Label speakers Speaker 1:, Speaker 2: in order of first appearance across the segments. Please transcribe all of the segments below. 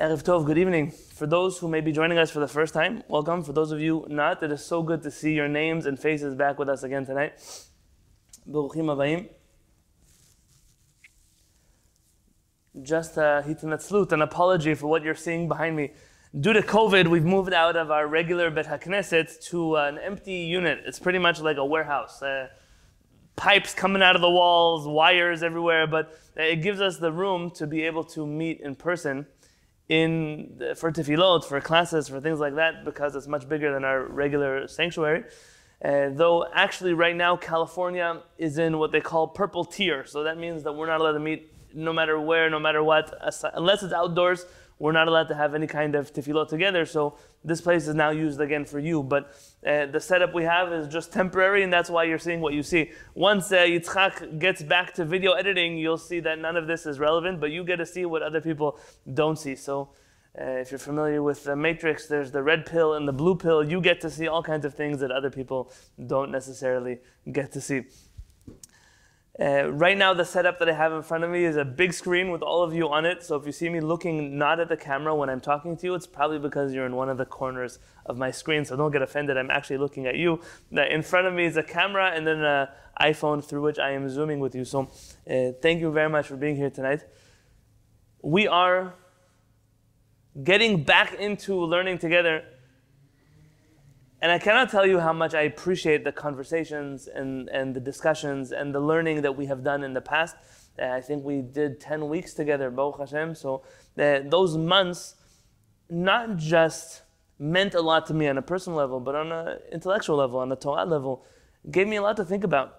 Speaker 1: Erev Tov, good evening. For those who may be joining us for the first time, welcome. For those of you not, it is so good to see your names and faces back with us again tonight. Baruchim Abayim. Just a hitanatzlut, an apology for what you're seeing behind me. Due to COVID, we've moved out of our regular Bet HaKnesset to an empty unit. It's pretty much like a warehouse. Uh, pipes coming out of the walls, wires everywhere, but it gives us the room to be able to meet in person in for tefillot, for classes, for things like that, because it's much bigger than our regular sanctuary. Uh, though actually right now California is in what they call purple tier, so that means that we're not allowed to meet no matter where, no matter what, unless it's outdoors. We're not allowed to have any kind of tefillot together. So this place is now used again for you. But uh, the setup we have is just temporary, and that's why you're seeing what you see. Once uh, Yitzchak gets back to video editing, you'll see that none of this is relevant, but you get to see what other people don't see. So uh, if you're familiar with the Matrix, there's the red pill and the blue pill. You get to see all kinds of things that other people don't necessarily get to see. Uh, right now, the setup that I have in front of me is a big screen with all of you on it. So if you see me looking not at the camera when I'm talking to you, it's probably because you're in one of the corners of my screen. So don't get offended. I'm actually looking at you. In front of me is a camera and then an iPhone through which I am zooming with you. So uh, thank you very much for being here tonight. We are getting back into learning together and I cannot tell you how much I appreciate the conversations and, and the discussions and the learning that we have done in the past. Uh, I think we did 10 weeks together, Baruch Hashem. So uh, those months not just meant a lot to me on a personal level, but on an intellectual level, on a Torah level, gave me a lot to think about.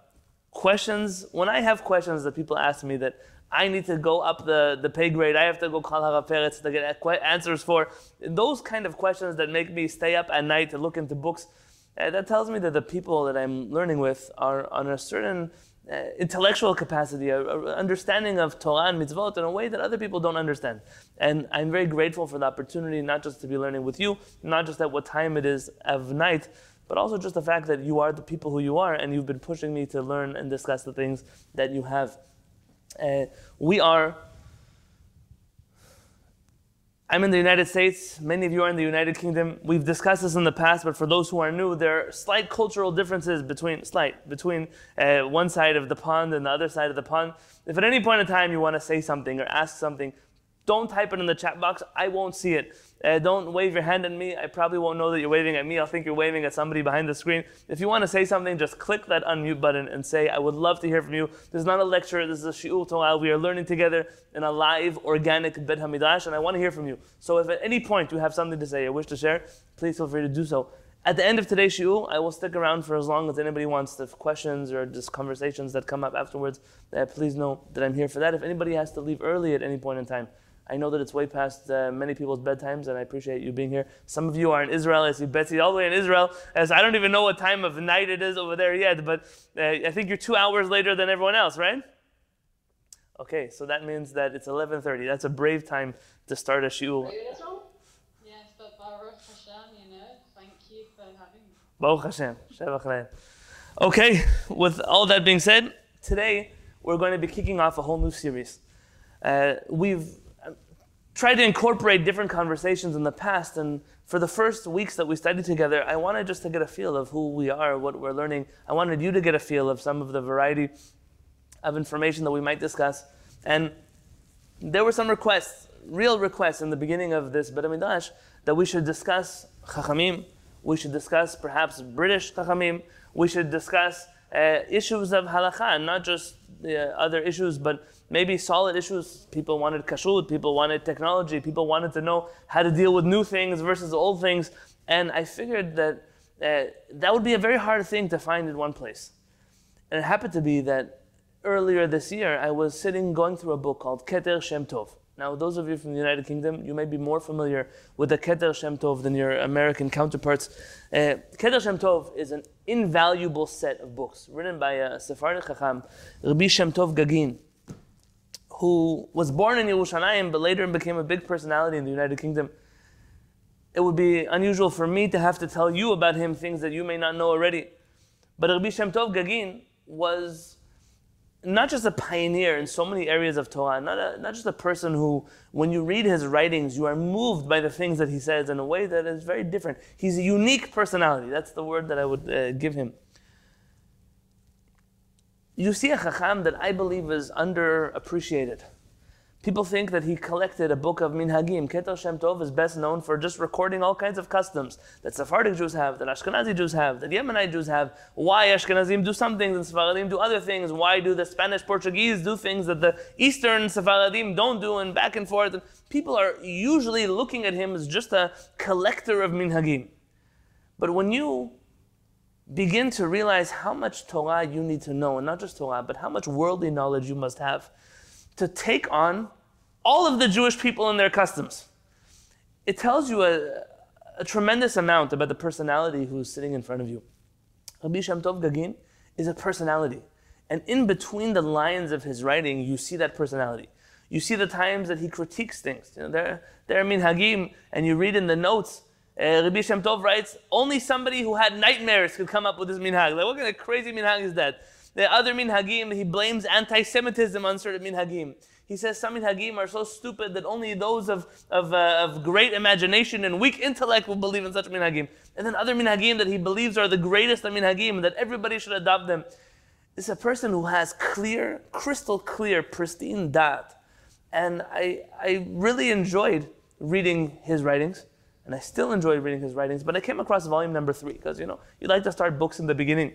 Speaker 1: Questions, when I have questions that people ask me that I need to go up the, the pay grade. I have to go call Haraperetz to get answers for those kind of questions that make me stay up at night to look into books. Uh, that tells me that the people that I'm learning with are on a certain uh, intellectual capacity, a, a, understanding of Torah and mitzvot in a way that other people don't understand. And I'm very grateful for the opportunity not just to be learning with you, not just at what time it is of night, but also just the fact that you are the people who you are and you've been pushing me to learn and discuss the things that you have. Uh, we are, I'm in the United States, many of you are in the United Kingdom. We've discussed this in the past, but for those who are new, there are slight cultural differences between, slight, between uh, one side of the pond and the other side of the pond. If at any point in time you want to say something or ask something, don't type it in the chat box. I won't see it. Uh, don't wave your hand at me. I probably won't know that you're waving at me. I'll think you're waving at somebody behind the screen. If you want to say something, just click that unmute button and say, I would love to hear from you. This is not a lecture. This is a shi'ur Torah. We are learning together in a live, organic Bet HaMidrash, and I want to hear from you. So if at any point you have something to say or wish to share, please feel free to do so. At the end of today's shi'ur, I will stick around for as long as anybody wants. If questions or just conversations that come up afterwards, uh, please know that I'm here for that. If anybody has to leave early at any point in time, I know that it's way past uh, many people's bedtimes, and I appreciate you being here. Some of you are in Israel. I see Betsy all the way in Israel. As I don't even know what time of night it is over there yet, but uh, I think you're two hours later than everyone else, right? Okay, so that means that it's 11:30. That's a brave time to start a shiur.
Speaker 2: Yes, but Baruch Hashem, you know, thank you for having me.
Speaker 1: Baruch Hashem. Okay, with all that being said, today we're going to be kicking off a whole new series. Uh, we've tried to incorporate different conversations in the past. And for the first weeks that we studied together, I wanted just to get a feel of who we are, what we're learning. I wanted you to get a feel of some of the variety of information that we might discuss. And there were some requests, real requests in the beginning of this Bet HaMidrash that we should discuss Chachamim, we should discuss perhaps British Chachamim, we should discuss uh, issues of halakha, not just uh, other issues, but maybe solid issues. People wanted kashrut, people wanted technology, people wanted to know how to deal with new things versus old things. And I figured that uh, that would be a very hard thing to find in one place. And it happened to be that earlier this year, I was sitting going through a book called Keter Shem Tov. Now, those of you from the United Kingdom, you may be more familiar with the Keter Shem Tov than your American counterparts. Uh, Keter Shem Tov is an invaluable set of books written by a Sephardic Chacham, Rabbi Shem Tov Gagin who was born in Yerushalayim but later became a big personality in the United Kingdom. It would be unusual for me to have to tell you about him things that you may not know already. But Rabbi Shem Tov Gagin was not just a pioneer in so many areas of Torah, not, a, not just a person who, when you read his writings, you are moved by the things that he says in a way that is very different. He's a unique personality. That's the word that I would uh, give him. You see a Chacham that I believe is underappreciated. People think that he collected a book of Minhagim. Keter Shem Tov is best known for just recording all kinds of customs that Sephardic Jews have, that Ashkenazi Jews have, that Yemenite Jews have. Why Ashkenazim do some things and Sephardim do other things? Why do the Spanish Portuguese do things that the Eastern Sephardim don't do, and back and forth? And people are usually looking at him as just a collector of Minhagim. But when you begin to realize how much Torah you need to know, and not just Torah, but how much worldly knowledge you must have to take on all of the Jewish people and their customs. It tells you a, a tremendous amount about the personality who's sitting in front of you. Rabbi Shem Tov Gagin is a personality. And in between the lines of his writing, you see that personality. You see the times that he critiques things. You know, there, there are minhagim, and you read in the notes, uh, Rabbi Shem Tov writes, only somebody who had nightmares could come up with this minhag. Like, what kind of crazy minhag is that? The other minhagim, he blames anti-Semitism on certain minhagim. He says some minhagim are so stupid that only those of, of, uh, of great imagination and weak intellect will believe in such minhagim. And then other minhagim that he believes are the greatest of minhagim, that everybody should adopt them. Is a person who has clear, crystal clear, pristine dat. And I, I really enjoyed reading his writings and I still enjoy reading his writings, but I came across volume number three, because you know, you like to start books in the beginning.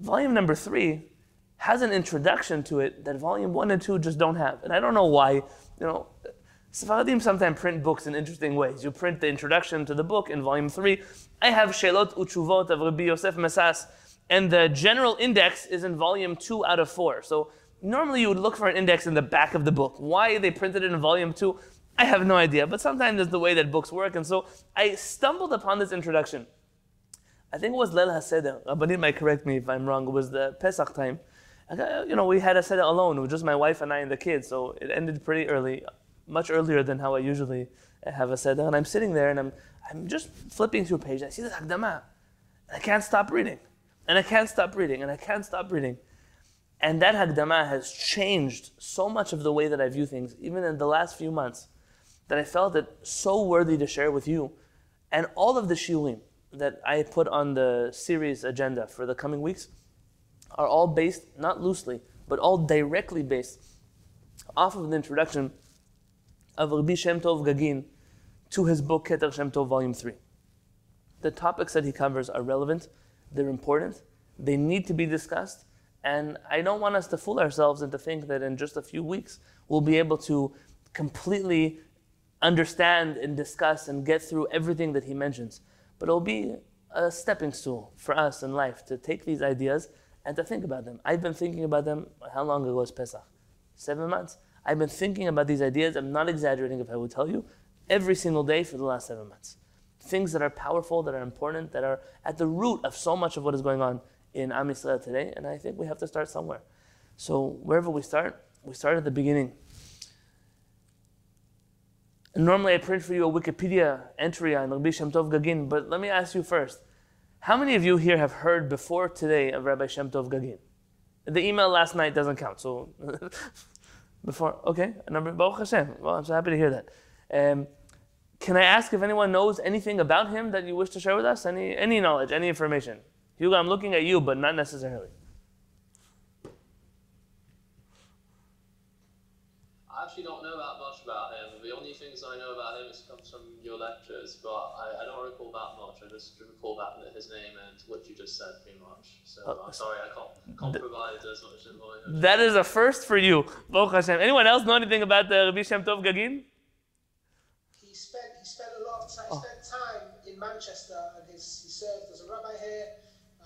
Speaker 1: Volume number three has an introduction to it that volume one and two just don't have. And I don't know why. You know, Sephardim sometimes print books in interesting ways. You print the introduction to the book in volume three. I have Shelot Uchuvot of Rabbi Yosef Mesas, and the general index is in volume two out of four. So normally you would look for an index in the back of the book. Why they printed it in volume two, I have no idea. But sometimes that's the way that books work. And so I stumbled upon this introduction. I think it was Leil HaSeder. Rabbanit might correct me if I'm wrong. It was the Pesach time. You know, we had a Seder alone. It was just my wife and I and the kids. So it ended pretty early, much earlier than how I usually have a Seder. And I'm sitting there and I'm, I'm just flipping through a page. I see the Hakdama. And I can't stop reading. And I can't stop reading. And I can't stop reading. And that Hakdama has changed so much of the way that I view things, even in the last few months, that I felt it so worthy to share with you. And all of the shiurim that I put on the series agenda for the coming weeks are all based, not loosely, but all directly based off of the introduction of Rabbi Shem Tov Gagin to his book Keter Shem Tov Volume 3. The topics that he covers are relevant, they're important, they need to be discussed, and I don't want us to fool ourselves and to think that in just a few weeks we'll be able to completely understand and discuss and get through everything that he mentions but it'll be a stepping stool for us in life to take these ideas and to think about them. I've been thinking about them, how long ago is Pesach? Seven months. I've been thinking about these ideas, I'm not exaggerating if I would tell you, every single day for the last seven months. Things that are powerful, that are important, that are at the root of so much of what is going on in Am Yisrael today, and I think we have to start somewhere. So wherever we start, we start at the beginning. Normally, I print for you a Wikipedia entry on Rabbi Shem Tov Gagin, but let me ask you first. How many of you here have heard before today of Rabbi Shem Tov Gagin? The email last night doesn't count, so before, okay, number Baruch Hashem. Well, I'm so happy to hear that. Um, can I ask if anyone knows anything about him that you wish to share with us? Any any knowledge, any information? Hugo, I'm looking at you, but not necessarily.
Speaker 3: I actually don't lectures, but I, I don't recall that much. I just recall that his name and what you just said, pretty much. So
Speaker 1: Oh,
Speaker 3: I'm sorry, I can't, can't provide as much information.
Speaker 1: That is a first for you, Baruch Hashem. Anyone else know anything about the Rabbi Shem Tov Gagin?
Speaker 4: he spent he spent a lot of time.
Speaker 1: Oh.
Speaker 4: spent time in Manchester, and his, he served as a rabbi here.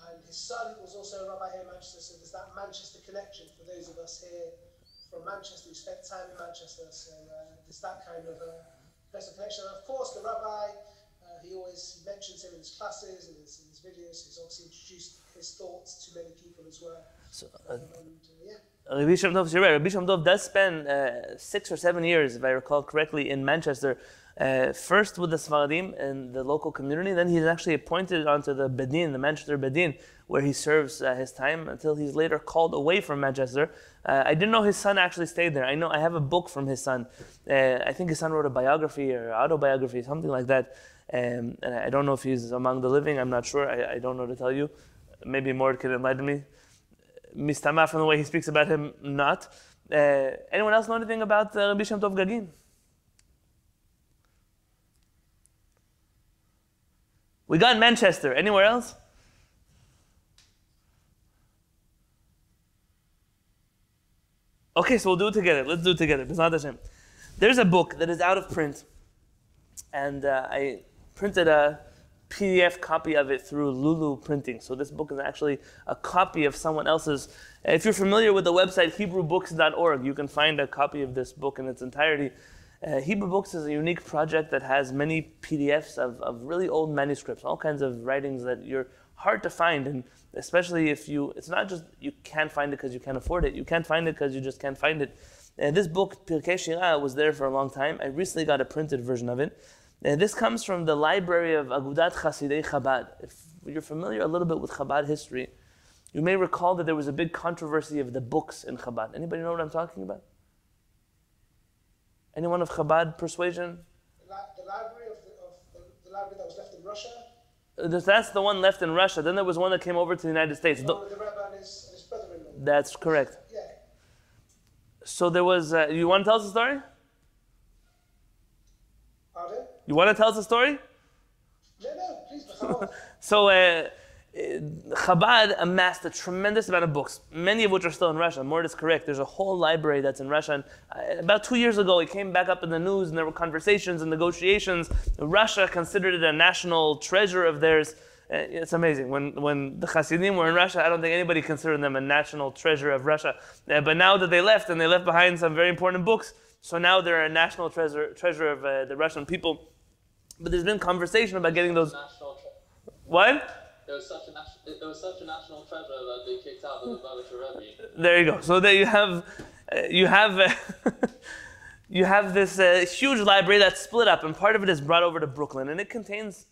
Speaker 4: And his son was also a rabbi here in Manchester. So there's that Manchester connection for those of us here from Manchester who spent time in Manchester. So uh, there's that kind of uh, personal connection. And of course, the rabbi. Uh, he always he mentions him in his classes and his, in his videos. He's obviously introduced his thoughts to many people as well.
Speaker 1: So,
Speaker 4: Um,
Speaker 1: uh,
Speaker 4: and uh, yeah.
Speaker 1: Rabbi Shem Tov, you're right. Rabbi Shem does spend uh, six or seven years, if I recall correctly, in Manchester. Uh, first with the Sfaradim and the local community, then he's actually appointed onto the Bet Din, the Manchester Bet Din, where he serves uh, his time until he's later called away from Manchester. Uh, I didn't know his son actually stayed there. I know I have a book from his son. Uh, I think his son wrote a biography or autobiography, something like that. Um, and I don't know if he's among the living. I'm not sure. I, I don't know to tell you. Maybe Mord can enlighten me. Mistama from the way he speaks about him, not. Uh, anyone else know anything about uh, Rabbi Shem Tov Gagin? We got Manchester. Anywhere else? Okay, so we'll do it together. Let's do it together. There's a book that is out of print, and uh, I printed a PDF copy of it through Lulu Printing. So this book is actually a copy of someone else's. If you're familiar with the website HebrewBooks.org, you can find a copy of this book in its entirety. Uh, Hebrew Books is a unique project that has many PDFs of, of really old manuscripts, all kinds of writings that you're hard to find. And especially if you, it's not just you can't find it because you can't afford it, you can't find it because you just can't find it. Uh, this book, Pirkei Shira, was there for a long time. I recently got a printed version of it. And this comes from the library of Agudat Chasidei Chabad. If you're familiar a little bit with Chabad history, you may recall that there was a big controversy of the books in Chabad. Anybody know what I'm talking about? Anyone of Chabad persuasion?
Speaker 4: The, the library of the, of the, the library that was left in Russia.
Speaker 1: That's the one left in Russia. Then there was one that came over to the United States.
Speaker 4: The the rabbi his, his brother-in-law.
Speaker 1: That's correct.
Speaker 4: Yeah.
Speaker 1: So there was. Uh, you want to tell us a story?
Speaker 4: Pardon?
Speaker 1: You want to tell us a story?
Speaker 4: No, no, please,
Speaker 1: So uh, Chabad amassed a tremendous amount of books, many of which are still in Russia. Mort is correct. There's a whole library that's in Russia. And uh, about two years ago, it came back up in the news, and there were conversations and negotiations. Russia considered it a national treasure of theirs. Uh, It's amazing. When, when the Hasidim were in Russia, I don't think anybody considered them a national treasure of Russia. Uh, but now that they left, and they left behind some very important books, so now they're a national treasure, treasure of uh, the Russian people. But there's been conversation about getting those. What?
Speaker 3: It was such a national treasure that they kicked out the Lubavitcher Rebbe.
Speaker 1: There you go. So there you have, uh, you have, uh, you have this uh, huge library that's split up, and part of it is brought over to Brooklyn, and it contains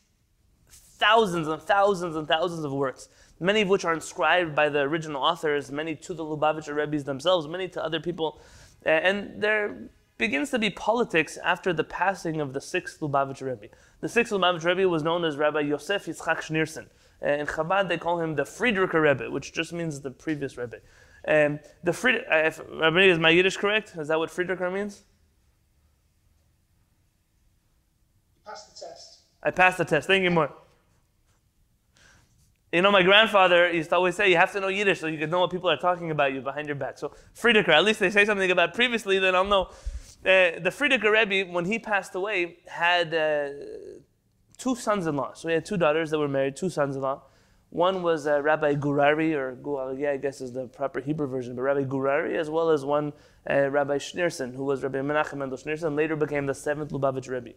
Speaker 1: thousands and thousands and thousands of works, many of which are inscribed by the original authors, many to the Lubavitcher Rebbe's themselves, many to other people, and there begins to be politics after the passing of the sixth Lubavitcher Rebbe. The sixth Lubavitcher Rebbe was known as Rabbi Yosef Yitzchak Schneerson. Uh, in Chabad, they call him the Friedricher Rebbe, which just means the previous Rebbe. Um, the Fried, uh, if, is my Yiddish correct? Is that what Friedricher means?
Speaker 4: You passed the test.
Speaker 1: I passed the test. Thank you more. You know, my grandfather used to always say, you have to know Yiddish so you can know what people are talking about you behind your back. So, Friedricher, at least they say something about previously, then I'll know. Uh, the Friedricher Rebbe, when he passed away, had uh, two sons in law. So, he had two daughters that were married, two sons in law. One was uh, Rabbi Gurari, or Gurari, I guess is the proper Hebrew version, but Rabbi Gurari, as well as one uh, Rabbi Schneerson, who was Rabbi Menachem Mendel Schneerson, later became the seventh Lubavitch Rebbe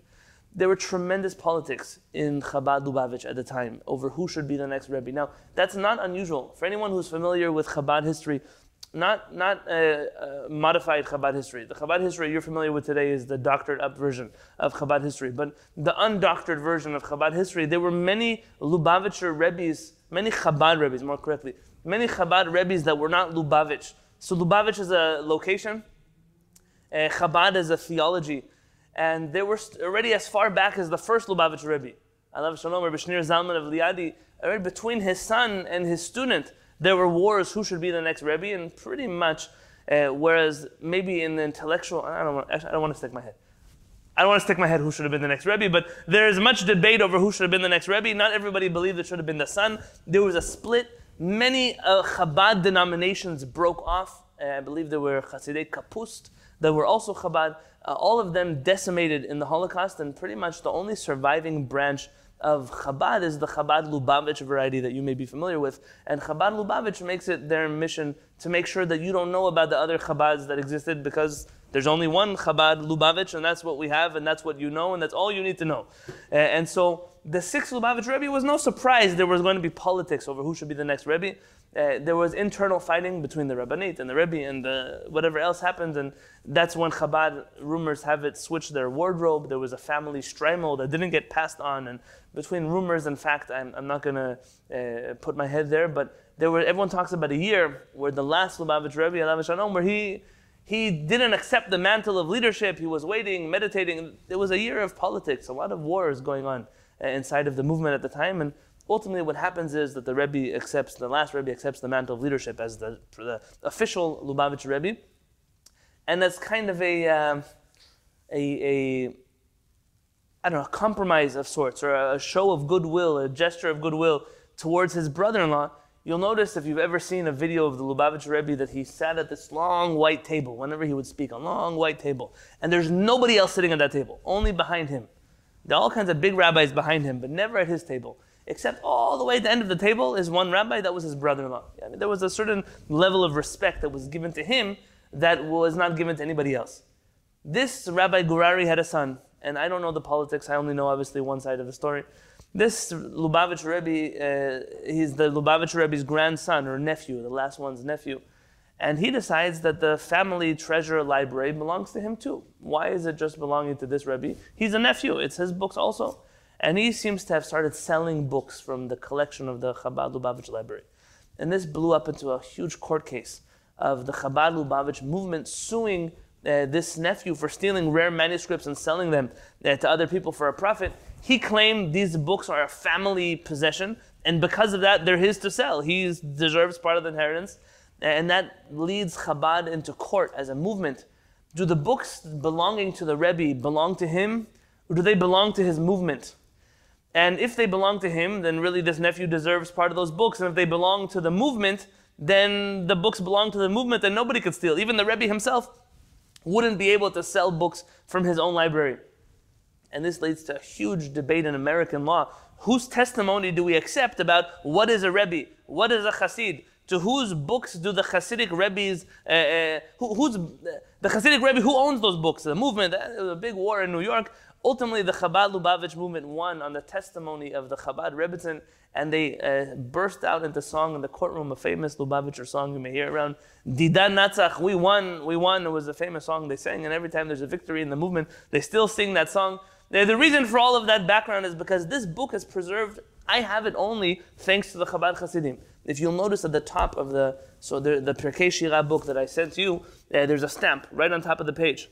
Speaker 1: there were tremendous politics in Chabad Lubavitch at the time over who should be the next Rebbe. Now, that's not unusual. For anyone who's familiar with Chabad history, not, not uh, uh, modified Chabad history. The Chabad history you're familiar with today is the doctored up version of Chabad history. But the undoctored version of Chabad history, there were many Lubavitcher Rebbe's, many Chabad Rebbe's, more correctly, many Chabad Rebbe's that were not Lubavitch. So Lubavitch is a location, uh, Chabad is a theology. And they were already as far back as the first Lubavitch Rebbe. Alav Shalom, Rabbi Shneur Zalman of Liadi. Already between his son and his student, there were wars who should be the next Rebbe, and pretty much, uh, whereas maybe in the intellectual, I don't want, actually, I don't want to stick my head. I don't want to stick my head who should have been the next Rebbe, but there is much debate over who should have been the next Rebbe. Not everybody believed it should have been the son. There was a split. Many uh, Chabad denominations broke off. Uh, I believe there were Hasidei Kapust that were also Chabad. Uh, all of them decimated in the Holocaust, and pretty much the only surviving branch of Chabad is the Chabad Lubavitch variety that you may be familiar with. And Chabad Lubavitch makes it their mission to make sure that you don't know about the other Chabads that existed because there's only one Chabad Lubavitch, and that's what we have, and that's what you know, and that's all you need to know. And so the sixth Lubavitch Rebbe was no surprise there was going to be politics over who should be the next Rebbe. Uh, there was internal fighting between the Rabbanit and the Rebbe and the, whatever else happened, and that's when Chabad rumors have it switched their wardrobe. There was a family shtreimel that didn't get passed on, and between rumors and fact, I'm, I'm not going to uh, put my head there, but there were everyone talks about a year where the last Lubavitch Rebbe, Alav Shalom, where he he didn't accept the mantle of leadership. He was waiting, meditating. It was a year of politics, a lot of wars going on uh, inside of the movement at the time, and ultimately what happens is that the Rebbe accepts, the last Rebbe accepts the mantle of leadership as the, the official Lubavitch Rebbe. And that's kind of a, um, a, a, I don't know, a compromise of sorts, or a show of goodwill, a gesture of goodwill towards his brother-in-law. You'll notice if you've ever seen a video of the Lubavitch Rebbe that he sat at this long white table whenever he would speak, a long white table. And there's nobody else sitting at that table, only behind him. There are all kinds of big rabbis behind him, but never at his table except all the way at the end of the table is one rabbi that was his brother-in-law. I mean, there was a certain level of respect that was given to him that was not given to anybody else. This Rabbi Gurari had a son, and I don't know the politics. I only know obviously one side of the story. This Lubavitch Rebbe, uh, he's the Lubavitch Rebbe's grandson or nephew, the last one's nephew. And he decides that the family treasure library belongs to him too. Why is it just belonging to this Rebbe? He's a nephew, it's his books also. And he seems to have started selling books from the collection of the Chabad Lubavitch library. And this blew up into a huge court case of the Chabad Lubavitch movement suing uh, this nephew for stealing rare manuscripts and selling them uh, to other people for a profit. He claimed these books are a family possession, and because of that, they're his to sell. He deserves part of the inheritance, and that leads Chabad into court as a movement. Do the books belonging to the Rebbe belong to him, or do they belong to his movement? And if they belong to him, then really this nephew deserves part of those books. And if they belong to the movement, then the books belong to the movement and nobody could steal. Even the Rebbe himself wouldn't be able to sell books from his own library. And this leads to a huge debate in American law. Whose testimony do we accept about what is a Rebbe? What is a Chassid? To whose books do the Hasidic Rebbe's, uh, uh, who, who's the Hasidic Rebbe, who owns those books? The movement, uh, there was a big war in New York ultimately the Chabad Lubavitch movement won on the testimony of the Chabad Rebbitzin, and they uh, burst out into song in the courtroom, a famous Lubavitcher song you may hear around. Didan Natzach, we won, we won. It was a famous song they sang, and every time there's a victory in the movement, they still sing that song. The reason for all of that background is because this book is preserved. I have it only thanks to the Chabad Hasidim. If you'll notice at the top of the, so the, the Pirkei Shira book that I sent you, uh, there's a stamp right on top of the page.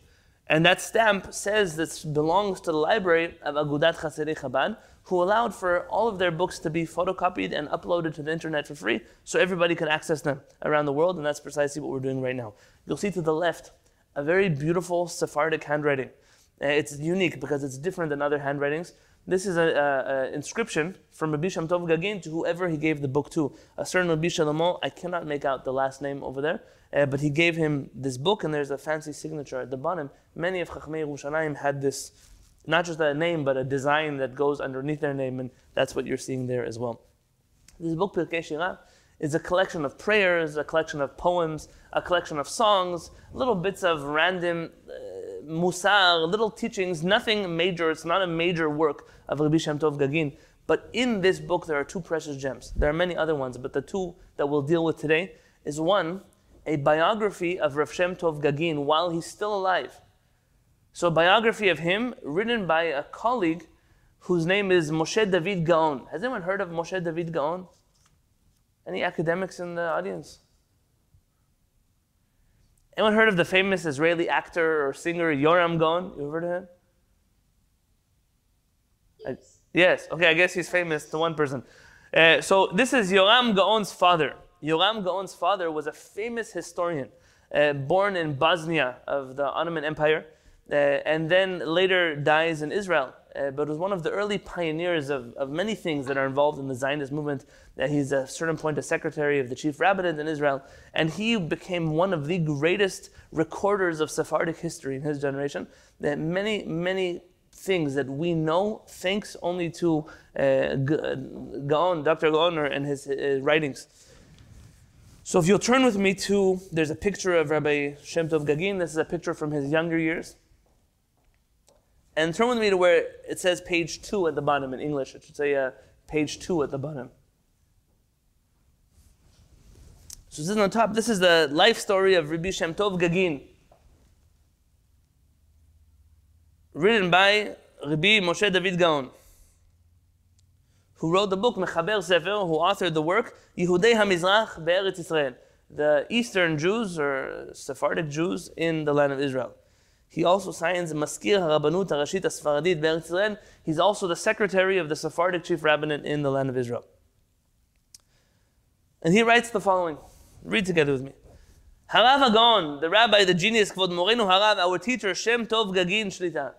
Speaker 1: And that stamp says this belongs to the library of Agudat Chassidei Chabad, who allowed for all of their books to be photocopied and uploaded to the internet for free so everybody could access them around the world, and that's precisely what we're doing right now. You'll see to the left a very beautiful Sephardic handwriting. Uh, it's unique because it's different than other handwritings. This is an inscription from Rabbi Shem Tov Gagin to whoever he gave the book to. A certain Rabbi Shalomo, I cannot make out the last name over there, uh, but he gave him this book, and there's a fancy signature at the bottom. Many of Chachmei Yerushalayim had this, not just a name, but a design that goes underneath their name, and that's what you're seeing there as well. This book, Pirkei is a collection of prayers, a collection of poems, a collection of songs, little bits of random uh, musar, little teachings, nothing major. It's not a major work of Rabbi Shem Tov Gagin. But in this book, there are two precious gems. There are many other ones, but the two that we'll deal with today is one, a biography of Rav Shem Tov Gagin while he's still alive. So, a biography of him written by a colleague whose name is Moshe David Gaon. Has anyone heard of Moshe David Gaon? Any academics in the audience? Anyone heard of the famous Israeli actor or singer Yoram Gaon? You heard of him?
Speaker 2: Yes.
Speaker 1: yes. Okay, I guess he's famous to one person. Uh, so this is Yoram Gaon's father. Yoram Gaon's father was a famous historian, uh, born in Bosnia of the Ottoman Empire, uh, and then later dies in Israel uh, but was one of the early pioneers of, of many things that are involved in the Zionist movement. Uh, he's at a certain point a secretary of the chief rabbinate in Israel, and he became one of the greatest recorders of Sephardic history in his generation. That many, many things that we know thanks only to uh, Gaon, Dr. Gaon, and his uh, writings. So if you'll turn with me to, there's a picture of Rabbi Shem Tov Gagin. This is a picture from his younger years. And turn with me to where it says page two at the bottom in English. It should say uh, page two at the bottom. So this is on top. This is the life story of Rabbi Shem Tov Gagin, written by Rabbi Moshe David Gaon, who wrote the book Mechaber Sefer, who authored the work Yehudei HaMizrach Be'eretz Israel, the Eastern Jews or Sephardic Jews in the land of Israel. He also signs Maskir HaRabbanut HaRashit HaSfaradit Be'eretz Israel. He's also the secretary of the Sephardic chief rabbinate in the land of Israel. And he writes the following. Read together with me. Harav HaGaon, the rabbi, the genius, Kvod Morenu Harav, our teacher, Shem Tov Gagin Shlita.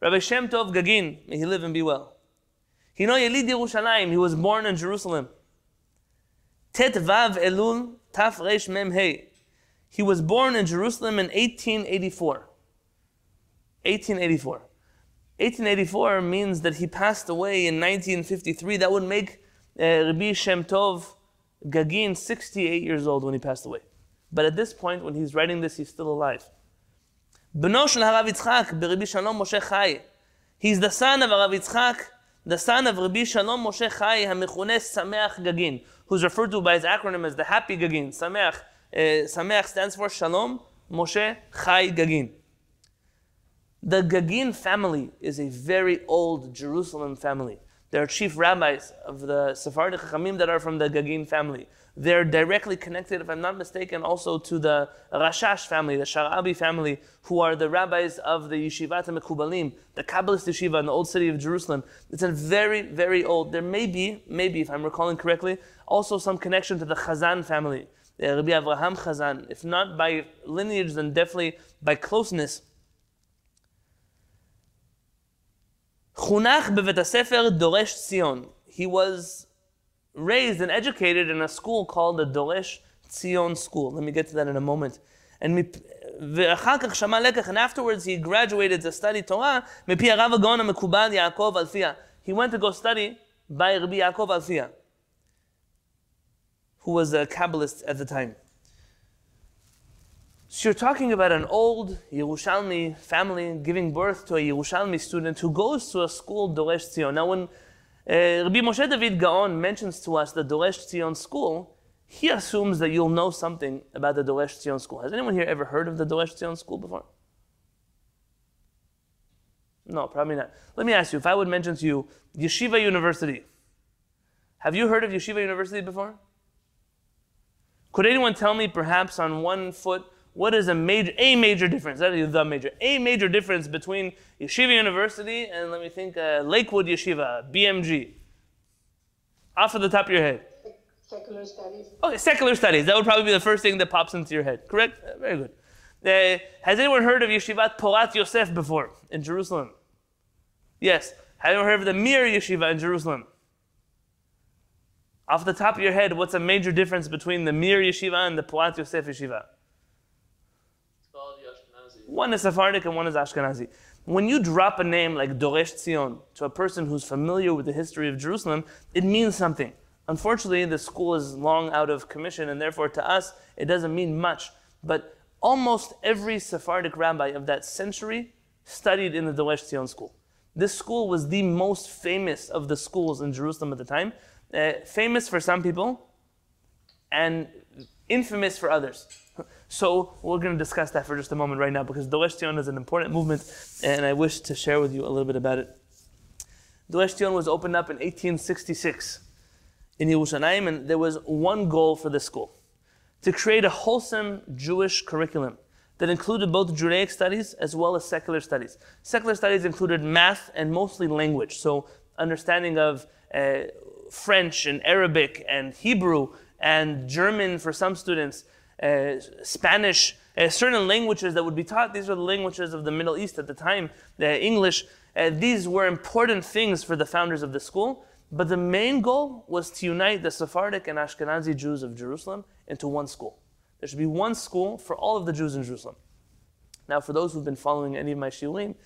Speaker 1: Rabbi Shem Tov Gagin, may he live and be well. He know Yelid Yerushalayim, he was born in Jerusalem. Tet Vav Elul Taf Reish Mem. He was born in Jerusalem in 1884. 1884. 1884 means that he passed away in 1953. That would make uh, Rabbi Shem Tov Gagin 68 years old when he passed away. But at this point, when he's writing this, he's still alive. בנו של הרב יצחק ברבי שלום משה חי. He's the son of הרב יצחק, the son of רבי שלום משה חי, המכונה שמח גגין, who's referred to by his acronym as the happy גגין. שמח, uh, שמח stands for שלום משה חי גגין. The Gagin family is a very old Jerusalem family. There are chief rabbis of the Sephardic Chachamim that are from the Gagin family. They're directly connected, if I'm not mistaken, also to the Rashash family, the Sharabi family, who are the rabbis of the Yeshivat Mekubalim, the Kabbalist yeshiva in the old city of Jerusalem. It's a very, very old. There may be, maybe if I'm recalling correctly, also some connection to the Chazan family, Rabbi Avraham Chazan. If not by lineage, then definitely by closeness. חונך בבית הספר דורש ציון. He was raised and educated in a school called the Doresh Tzion School. Let me get to that in a moment. And ואחר כך שמע לקח, and afterwards he graduated to study Torah מפי הרב הגאון המקובל יעקב אלפיה. He went to go study by Rabbi Yaakov Alfia, who was a Kabbalist at the time. So you're talking about an old Yerushalmi family giving birth to a Yerushalmi student who goes to a school Doresh Tzion. Now when uh, Rabbi Moshe David Gaon mentions to us the Doresh Tzion school, he assumes that you'll know something about the Doresh Tzion school. Has anyone here ever heard of the Doresh Tzion school before? No, probably not. Let me ask you, if I would mention to you Yeshiva University, have you heard of Yeshiva University before? Could anyone tell me, perhaps on one foot, what is a major, a major difference? That is the major, a major difference between Yeshiva University and let me think, uh, Lakewood Yeshiva, BMG. Off of the top of your head.
Speaker 5: Secular studies.
Speaker 1: Okay, secular studies. That would probably be the first thing that pops into your head. Correct? Uh, very good. Uh, has anyone heard of Yeshivat Porat Yosef before in Jerusalem? Yes. Have you heard of the Mir Yeshiva in Jerusalem? Off the top of your head, what's a major difference between the Mir Yeshiva and the Porat Yosef Yeshiva? One is Sephardic and one is Ashkenazi. When you drop a name like Doresh Tzion to a person who's familiar with the history of Jerusalem, it means something. Unfortunately, the school is long out of commission, and therefore to us, it doesn't mean much. But almost every Sephardic rabbi of that century studied in the Doresh Tzion school. This school was the most famous of the schools in Jerusalem at the time. Uh, famous for some people, and infamous for others. So we're going to discuss that for just a moment right now because Doresh Tzion is an important movement and I wish to share with you a little bit about it. Doresh Tzion was opened up in 1866 in Yerushalayim and there was one goal for this school, to create a wholesome Jewish curriculum that included both Judaic studies as well as secular studies. Secular studies included math and mostly language, so understanding of uh, French and Arabic and Hebrew and German for some students, uh, Spanish, uh, certain languages that would be taught. These are the languages of the Middle East at the time, the English. Uh, these were important things for the founders of the school. But the main goal was to unite the Sephardic and Ashkenazi Jews of Jerusalem into one school. There should be one school for all of the Jews in Jerusalem. Now, for those who've been following any of my shiurim,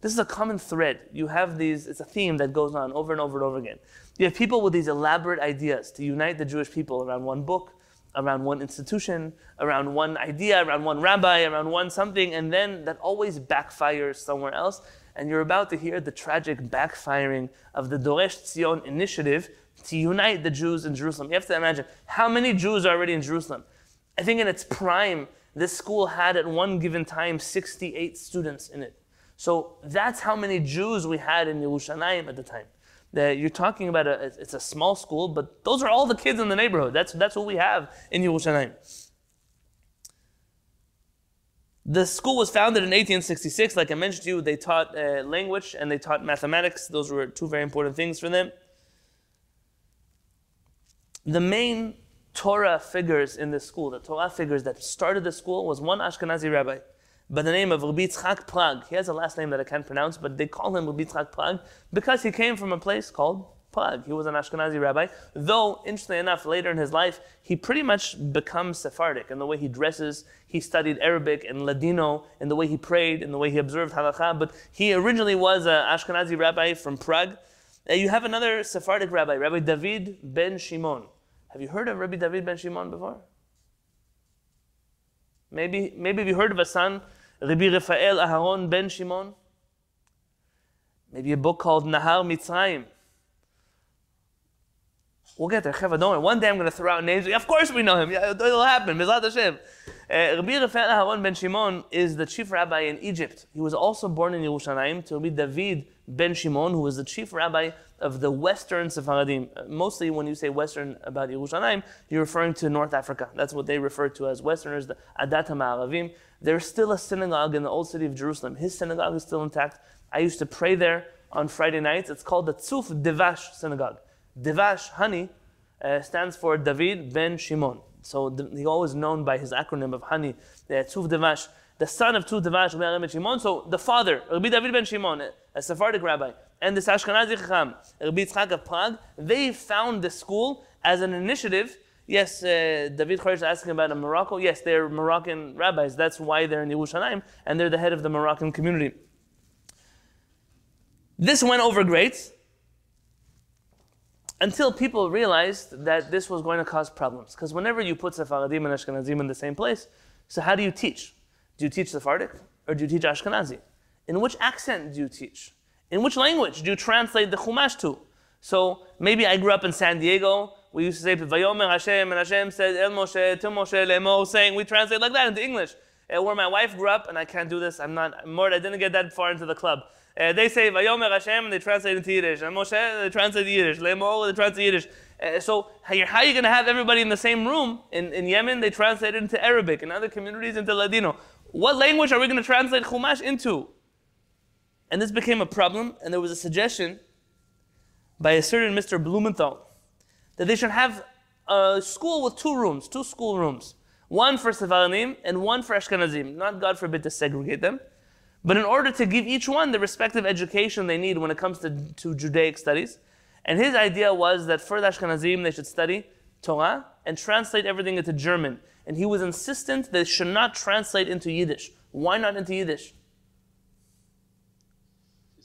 Speaker 1: this is a common thread. You have these, it's a theme that goes on over and over and over again. You have people with these elaborate ideas to unite the Jewish people around one book, around one institution, around one idea, around one rabbi, around one something, and then that always backfires somewhere else. And you're about to hear the tragic backfiring of the Doresh Tzion initiative to unite the Jews in Jerusalem. You have to imagine how many Jews are already in Jerusalem. I think in its prime, this school had at one given time 68 students in it. So that's how many Jews we had in Yerushalayim at the time. That you're talking about a, it's a small school, but those are all the kids in the neighborhood. That's, that's what we have in Yerushalayim. The school was founded in 1866. Like I mentioned to you, they taught uh, language and they taught mathematics. Those were two very important things for them. The main Torah figures in this school, the Torah figures that started the school, was one Ashkenazi rabbi by the name of Rabbi Tzchak Prag. He has a last name that I can't pronounce, but they call him Rabbi Tzchak Prag because he came from a place called Prague. He was an Ashkenazi rabbi, though, interestingly enough, later in his life, he pretty much becomes Sephardic in the way he dresses. He studied Arabic and Ladino in the way he prayed, in the way he observed halakha, but he originally was an Ashkenazi rabbi from Prague. Uh, you have another Sephardic rabbi, Rabbi David ben Shimon. Have you heard of Rabbi David ben Shimon before? Maybe, maybe you heard of a son, Rabbi Rafael Aharon ben Shimon. Maybe a book called Nahar Mitzrayim. We'll get there. Don't worry. One day I'm going to throw out names. Of course we know him. It'll happen. Bezat Hashem. Uh, Rabbi Rafael Aharon ben Shimon is the chief rabbi in Egypt. He was also born in Yerushalayim to Rabbi David ben Shimon, who was the chief rabbi of the Western Sephardim. Uh, mostly when you say Western about Yerushalayim, you're referring to North Africa. That's what they refer to as Westerners, the Adat HaMa'aravim. There's still a synagogue in the old city of Jerusalem. His synagogue is still intact. I used to pray there on Friday nights. It's called the Tzuf Devash Synagogue. Devash, honey, uh, stands for David ben Shimon. So he's always known by his acronym of honey, the Tzuf Devash, the son of Tzuf Devash, Rabbi ben Shimon. So the father, Rabbi David ben Shimon, a Sephardic rabbi, and this Ashkenazi Chacham, Rabbi Tzchak of Prague, they found the school as an initiative. Yes, uh, David Khoresh is asking about a Morocco. Yes, they're Moroccan rabbis. That's why they're in Yerushalayim, and they're the head of the Moroccan community. This went over great until people realized that this was going to cause problems. Because whenever you put Sephardim and Ashkenazim in the same place, so how do you teach? Do you teach Sephardic or do you teach Ashkenazi? In which accent do you teach? In which language do you translate the Chumash to? So maybe I grew up in San Diego. We used to say Vayomer Hashem, and Hashem said El Moshe, to Moshe, Lemo, saying we translate like that into English. Uh, where my wife grew up, and I can't do this. I'm not more. I didn't get that far into the club. Uh, they say Vayomer Hashem, and they translate into Yiddish. And Moshe, they translate Yiddish. Lemo, they translate Yiddish. Uh, so how, how are you going to have everybody in the same room? In, in Yemen, they translate it into Arabic. In other communities, into Ladino. What language are we going to translate Chumash into? And this became a problem, and there was a suggestion by a certain Mr. Blumenthal that they should have a school with two rooms, two school rooms. One for Sephardim and one for Ashkenazim. Not, God forbid, to segregate them. But in order to give each one the respective education they need when it comes to, to Judaic studies. And his idea was that for the Ashkenazim, they should study Torah and translate everything into German. And he was insistent that it should not translate into Yiddish. Why not into Yiddish?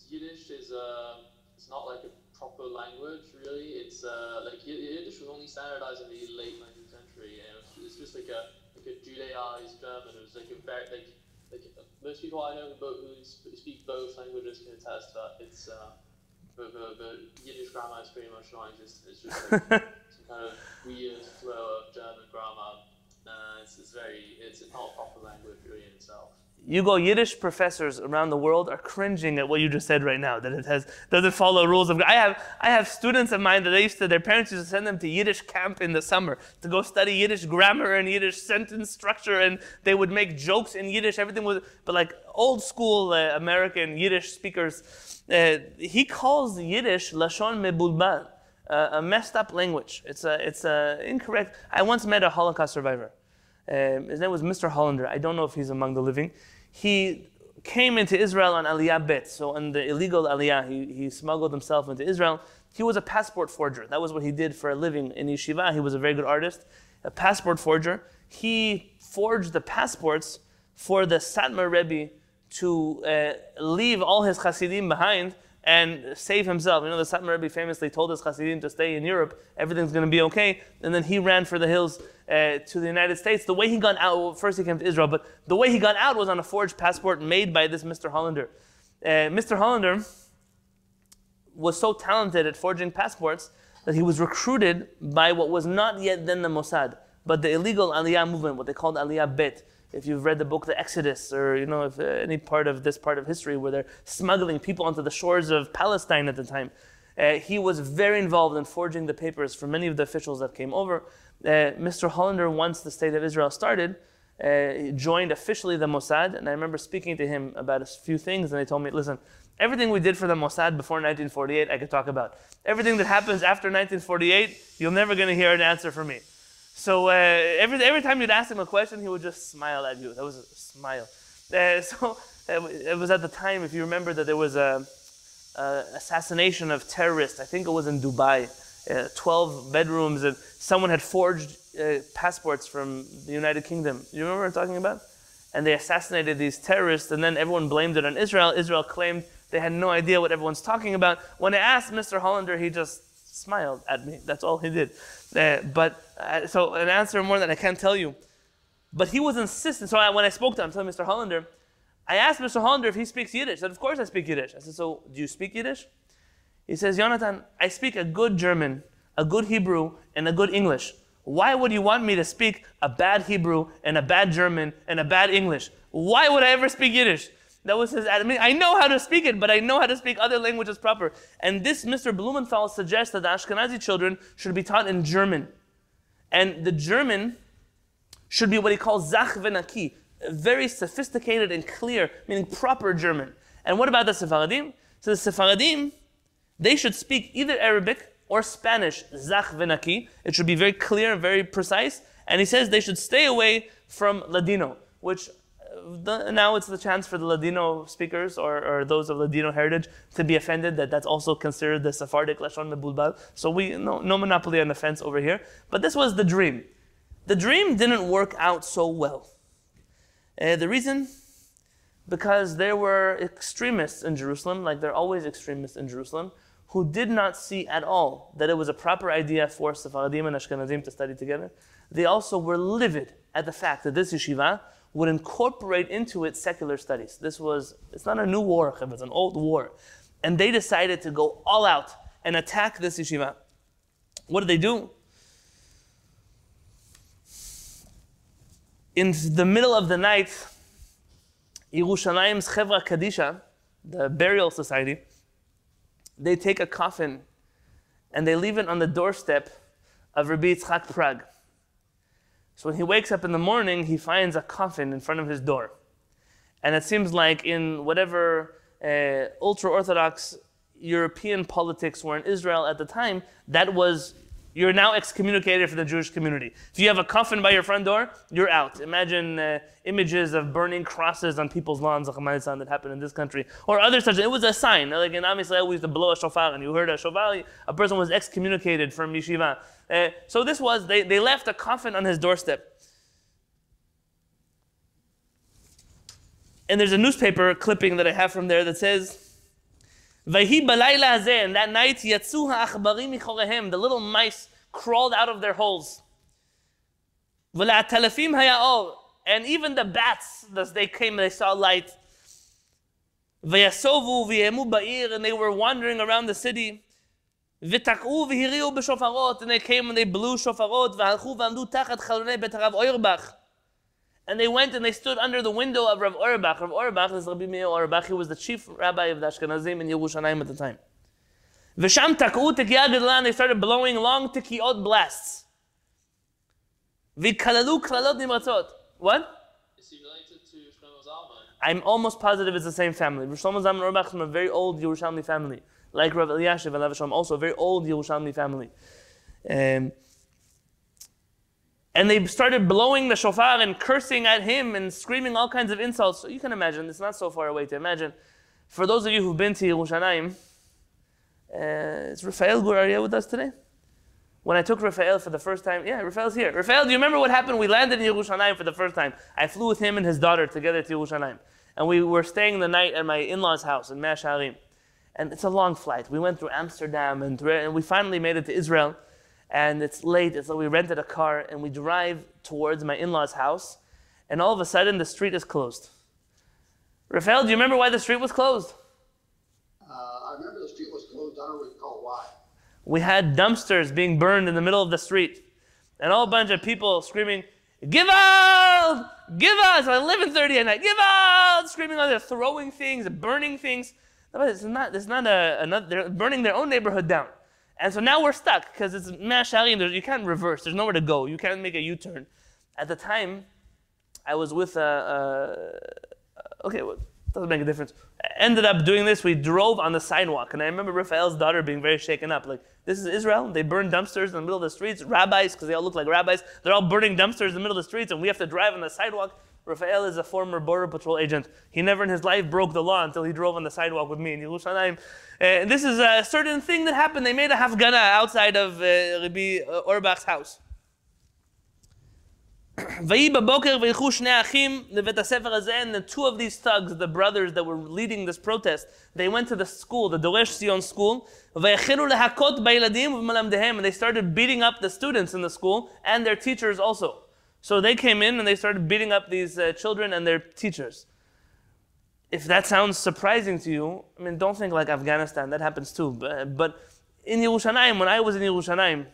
Speaker 3: Yiddish is uh, it's not like a proper language, really. It's uh, like Yiddish was only standardized in the late 19th century, and it's just like a like a Judaized German. It was like a very like like most people I know who speak both languages can attest that it's uh, the, the, the Yiddish grammar is pretty much non-existent. It's just like some kind of weird flow of German grammar. It's, it's very it's not a proper language really in itself.
Speaker 1: You go Yiddish professors around the world are cringing at what you just said right now that it has doesn't follow rules of I have I have students of mine that they used to their parents used to send them to Yiddish camp in the summer to go study Yiddish grammar and Yiddish sentence structure and they would make jokes in Yiddish everything was but like old school uh, American Yiddish speakers uh, he calls Yiddish lashon mebulbal uh, a messed up language it's a it's a incorrect I once met a Holocaust survivor um, his name was Mr. Hollander. I don't know if he's among the living. He came into Israel on Aliyah Bet, so on the illegal Aliyah, he, he smuggled himself into Israel. He was a passport forger. That was what he did for a living in yeshiva. He was a very good artist, a passport forger. He forged the passports for the Satmar Rebbe to uh, leave all his Hasidim behind and save himself. You know, the Satmar Rebbe famously told his Hasidim to stay in Europe, everything's going to be okay. And then he ran for the hills uh, to the United States. The way he got out, well, first he came to Israel, but the way he got out was on a forged passport made by this Mr. Hollander. Uh, Mr. Hollander was so talented at forging passports that he was recruited by what was not yet then the Mossad, but the illegal Aliyah movement, what they called Aliyah Bet. If you've read the book The Exodus, or you know, if uh, any part of this part of history where they're smuggling people onto the shores of Palestine at the time, uh, he was very involved in forging the papers for many of the officials that came over. Uh, Mr. Hollander, once the state of Israel started, uh, joined officially the Mossad, and I remember speaking to him about a few things, and they told me, listen, everything we did for the Mossad before 1948, I could talk about. Everything that happens after 1948, you're never going to hear an answer from me. So uh, every, every time you'd ask him a question, he would just smile at you. That was a smile. Uh, so it was at the time, if you remember, that there was a, a assassination of terrorists. I think it was in Dubai. Uh, 12 bedrooms, and someone had forged uh, passports from the United Kingdom. You remember what I'm talking about? And they assassinated these terrorists, and then everyone blamed it on Israel. Israel claimed they had no idea what everyone's talking about. When I asked Mr. Hollander, he just smiled at me. That's all he did. Uh, but so an answer more than I can't tell you. But he was insistent. So I, when I spoke to him, telling Mr. Hollander, I asked Mr. Hollander if he speaks Yiddish. He said, Of course I speak Yiddish. I said, So do you speak Yiddish? He says, Jonathan, I speak a good German, a good Hebrew, and a good English. Why would you want me to speak a bad Hebrew and a bad German and a bad English? Why would I ever speak Yiddish? That was his. I mean, I know how to speak it, but I know how to speak other languages proper. And this, Mr. Blumenthal suggests that the Ashkenazi children should be taught in German, and the German should be what he calls zach venaki, very sophisticated and clear, meaning proper German. And what about the Sephardim? So the Sephardim, they should speak either Arabic or Spanish, zach venaki. It should be very clear, very precise. And he says they should stay away from Ladino, which the, now it's the chance for the Ladino speakers or, or, those of Ladino heritage to be offended that that's also considered the Sephardic Lashon Mebulbal. So we no, no monopoly on offense over here. But this was the dream. The dream didn't work out so well. Uh, the reason? Because there were extremists in Jerusalem, like there are always extremists in Jerusalem, who did not see at all that it was a proper idea for Sephardim and Ashkenazim to study together. They also were livid at the fact that this yeshiva would incorporate into it secular studies. This was, it's not a new war, it's an old war. And they decided to go all out and attack this yeshiva. What did they do? In the middle of the night, Yerushalayim's Chevra Kadisha, the burial society, they take a coffin and they leave it on the doorstep of Rabbi Yitzchak Prag. So when he wakes up in the morning, he finds a coffin in front of his door. And it seems like in whatever uh, ultra Orthodox European politics were in Israel at the time, that was, you're now excommunicated from the Jewish community. If you have a coffin by your front door, you're out. Imagine uh, images of burning crosses on people's lawns, that happened in this country, or other such. It was a sign. Like in Am Yisrael, we used to blow a shofar, and you heard a shofar, a person was excommunicated from yeshiva. Uh, so this was, they, they left a coffin on his doorstep. And there's a newspaper clipping that I have from there that says, Vayhi balayla hazeh, and that night, yatsu ha'achbarim michorehem, the little mice crawled out of their holes. V'la'atalafim haya'or, and even the bats, as they came, they saw light. Vayasovu v'yemu ba'ir, and they were wandering around the city. ותקעו והריעו בשופרות, and they came and they blew שופרות, והלכו ועמדו תחת חלוני בית הרב אוירבך. And they went and they stood under the window of Rav Auerbach. Rav Auerbach is Rabbi Meir Auerbach. He was the chief rabbi of the Ashkenazim in Yerushalayim at the time. Visham tak'u tikiyah gedlan. They started blowing long tikiyot blasts. Vikalalu klalot nimratzot. What?
Speaker 3: Is he related to
Speaker 1: I'm almost positive it's the same family. Shlomo Zalman Auerbach is from a very old Yerushalmi family like Rav Elyashiv and Shalom, also a very old Yerushalmi family. Um, and they started blowing the shofar and cursing at him and screaming all kinds of insults. So you can imagine, it's not so far away to imagine. For those of you who've been to Yerushalayim, uh, is Rafael Guraria with us today? When I took Rafael for the first time, yeah, Rafael's here. Rafael, do you remember what happened? We landed in Yerushalayim for the first time. I flew with him and his daughter together to Yerushalayim. And we were staying the night at my in-laws' house in Mea Shearim and it's a long flight. We went through Amsterdam and, through, and we finally made it to Israel. And it's late, so we rented a car and we drive towards my in law's house. And all of a sudden, the street is closed. Rafael, do you remember why the street was closed?
Speaker 5: Uh, I remember the street was closed. I don't recall why.
Speaker 1: we had dumpsters being burned in the middle of the street, and a whole bunch of people screaming, "Give out! Give out!" So 11:30 at night, "Give out!" Screaming on there, throwing things, burning things. It's not. It's not a. Another, they're burning their own neighborhood down, and so now we're stuck because it's Mashari and you can't reverse. There's nowhere to go. You can't make a U-turn. At the time, I was with a. a okay, well, doesn't make a difference. Ended up doing this. We drove on the sidewalk, and I remember Raphael's daughter being very shaken up. Like, this is Israel. They burn dumpsters in the middle of the streets. Rabbis, because they all look like rabbis, they're all burning dumpsters in the middle of the streets, and we have to drive on the sidewalk. Rafael is a former border patrol agent. He never in his life broke the law until he drove on the sidewalk with me in Yerushalayim. Uh, and this is a certain thing that happened. They made a hafgana outside of uh, Rabbi uh, Auerbach's house. and the two of these thugs, the brothers that were leading this protest, they went to the school, the דורש ציון school, and they started beating up the students in the school, and their teachers also. So they came in and they started beating up these uh, children and their teachers. If that sounds surprising to you, I mean, don't think like Afghanistan, that happens too. But, but in Yerushalayim, when I was in Yerushalayim,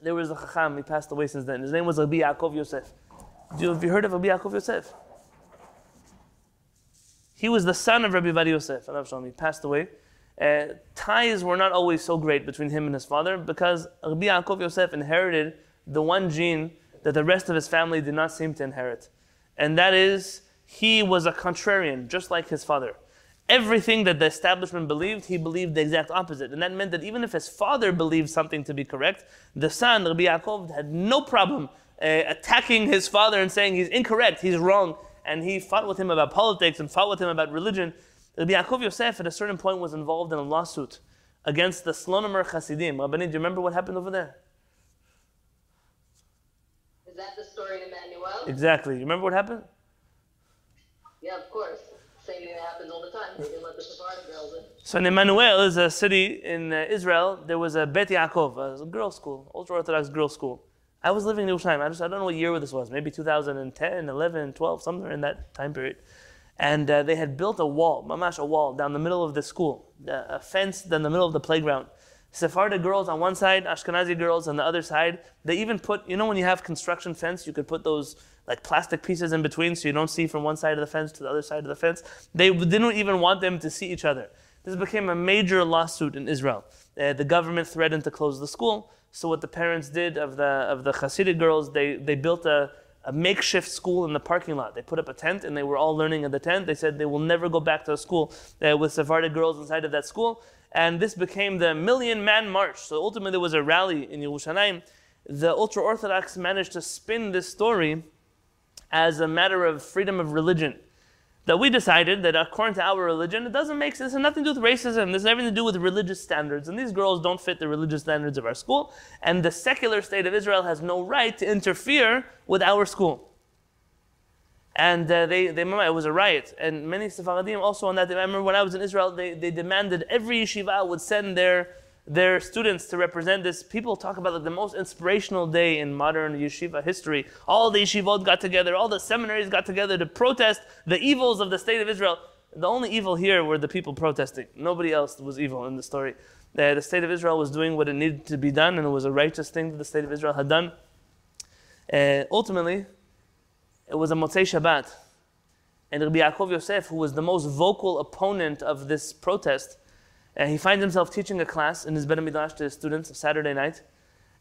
Speaker 1: there was a Chacham, he passed away since then. His name was Rabbi Yaakov Yosef. Do you, have you heard of Rabbi Yaakov Yosef? He was the son of Rabbi Ovadia Yosef, Shalom. He passed away. Uh, ties were not always so great between him and his father because Rabbi Yaakov Yosef inherited the one gene that the rest of his family did not seem to inherit. And that is, he was a contrarian, just like his father. Everything that the establishment believed, he believed the exact opposite. And that meant that even if his father believed something to be correct, the son, Rabbi Yaakov, had no problem uh, attacking his father and saying he's incorrect, he's wrong. And he fought with him about politics and fought with him about religion. Rabbi Yaakov Yosef, at a certain point, was involved in a lawsuit against the Slonimer Hasidim. Rabbani, do you remember what happened over there?
Speaker 5: Is that the story in Emmanuel?
Speaker 1: Exactly. You remember what happened?
Speaker 5: Yeah, of course. Same thing happens all the time. They didn't let the Sephardic girls in.
Speaker 1: So in Emmanuel is a city in uh, Israel. There was a Bet Yaakov, a girls' school, ultra-Orthodox girls' school. I was living in Yerushalayim. I, just, I don't know what year this was. Maybe 2010, 11, 12, somewhere in that time period. And uh, they had built a wall, mamash, a wall down the middle of the school, uh, a fence down the middle of the playground. Sephardic girls on one side, Ashkenazi girls on the other side. They even put, you know, when you have construction fence, you could put those like plastic pieces in between so you don't see from one side of the fence to the other side of the fence. They didn't even want them to see each other. This became a major lawsuit in Israel. Uh, the government threatened to close the school. So what the parents did of the of the Hasidic girls, they they built a, a makeshift school in the parking lot. They put up a tent and they were all learning in the tent. They said they will never go back to a school uh, with Sephardic girls inside of that school. And this became the Million Man March. So ultimately there was a rally in Yerushalayim. The ultra Orthodox managed to spin this story as a matter of freedom of religion. That we decided that according to our religion, it doesn't make sense. It has nothing to do with racism. This has everything to do with religious standards. And these girls don't fit the religious standards of our school. And the secular state of Israel has no right to interfere with our school. And uh, they, they, it was a riot. And many Sephardim also on that I remember when I was in Israel, they, they demanded every yeshiva would send their, their students to represent this. People talk about like the most inspirational day in modern yeshiva history. All the yeshivot got together, all the seminaries got together to protest the evils of the state of Israel. The only evil here were the people protesting. Nobody else was evil in the story. Uh, the state of Israel was doing what it needed to be done, and it was a righteous thing that the state of Israel had done. Uh, ultimately, it was a Motzei Shabbat. And Rabbi Yaakov Yosef, who was the most vocal opponent of this protest, uh, he finds himself teaching a class in his Bet Midrash to his students Saturday night.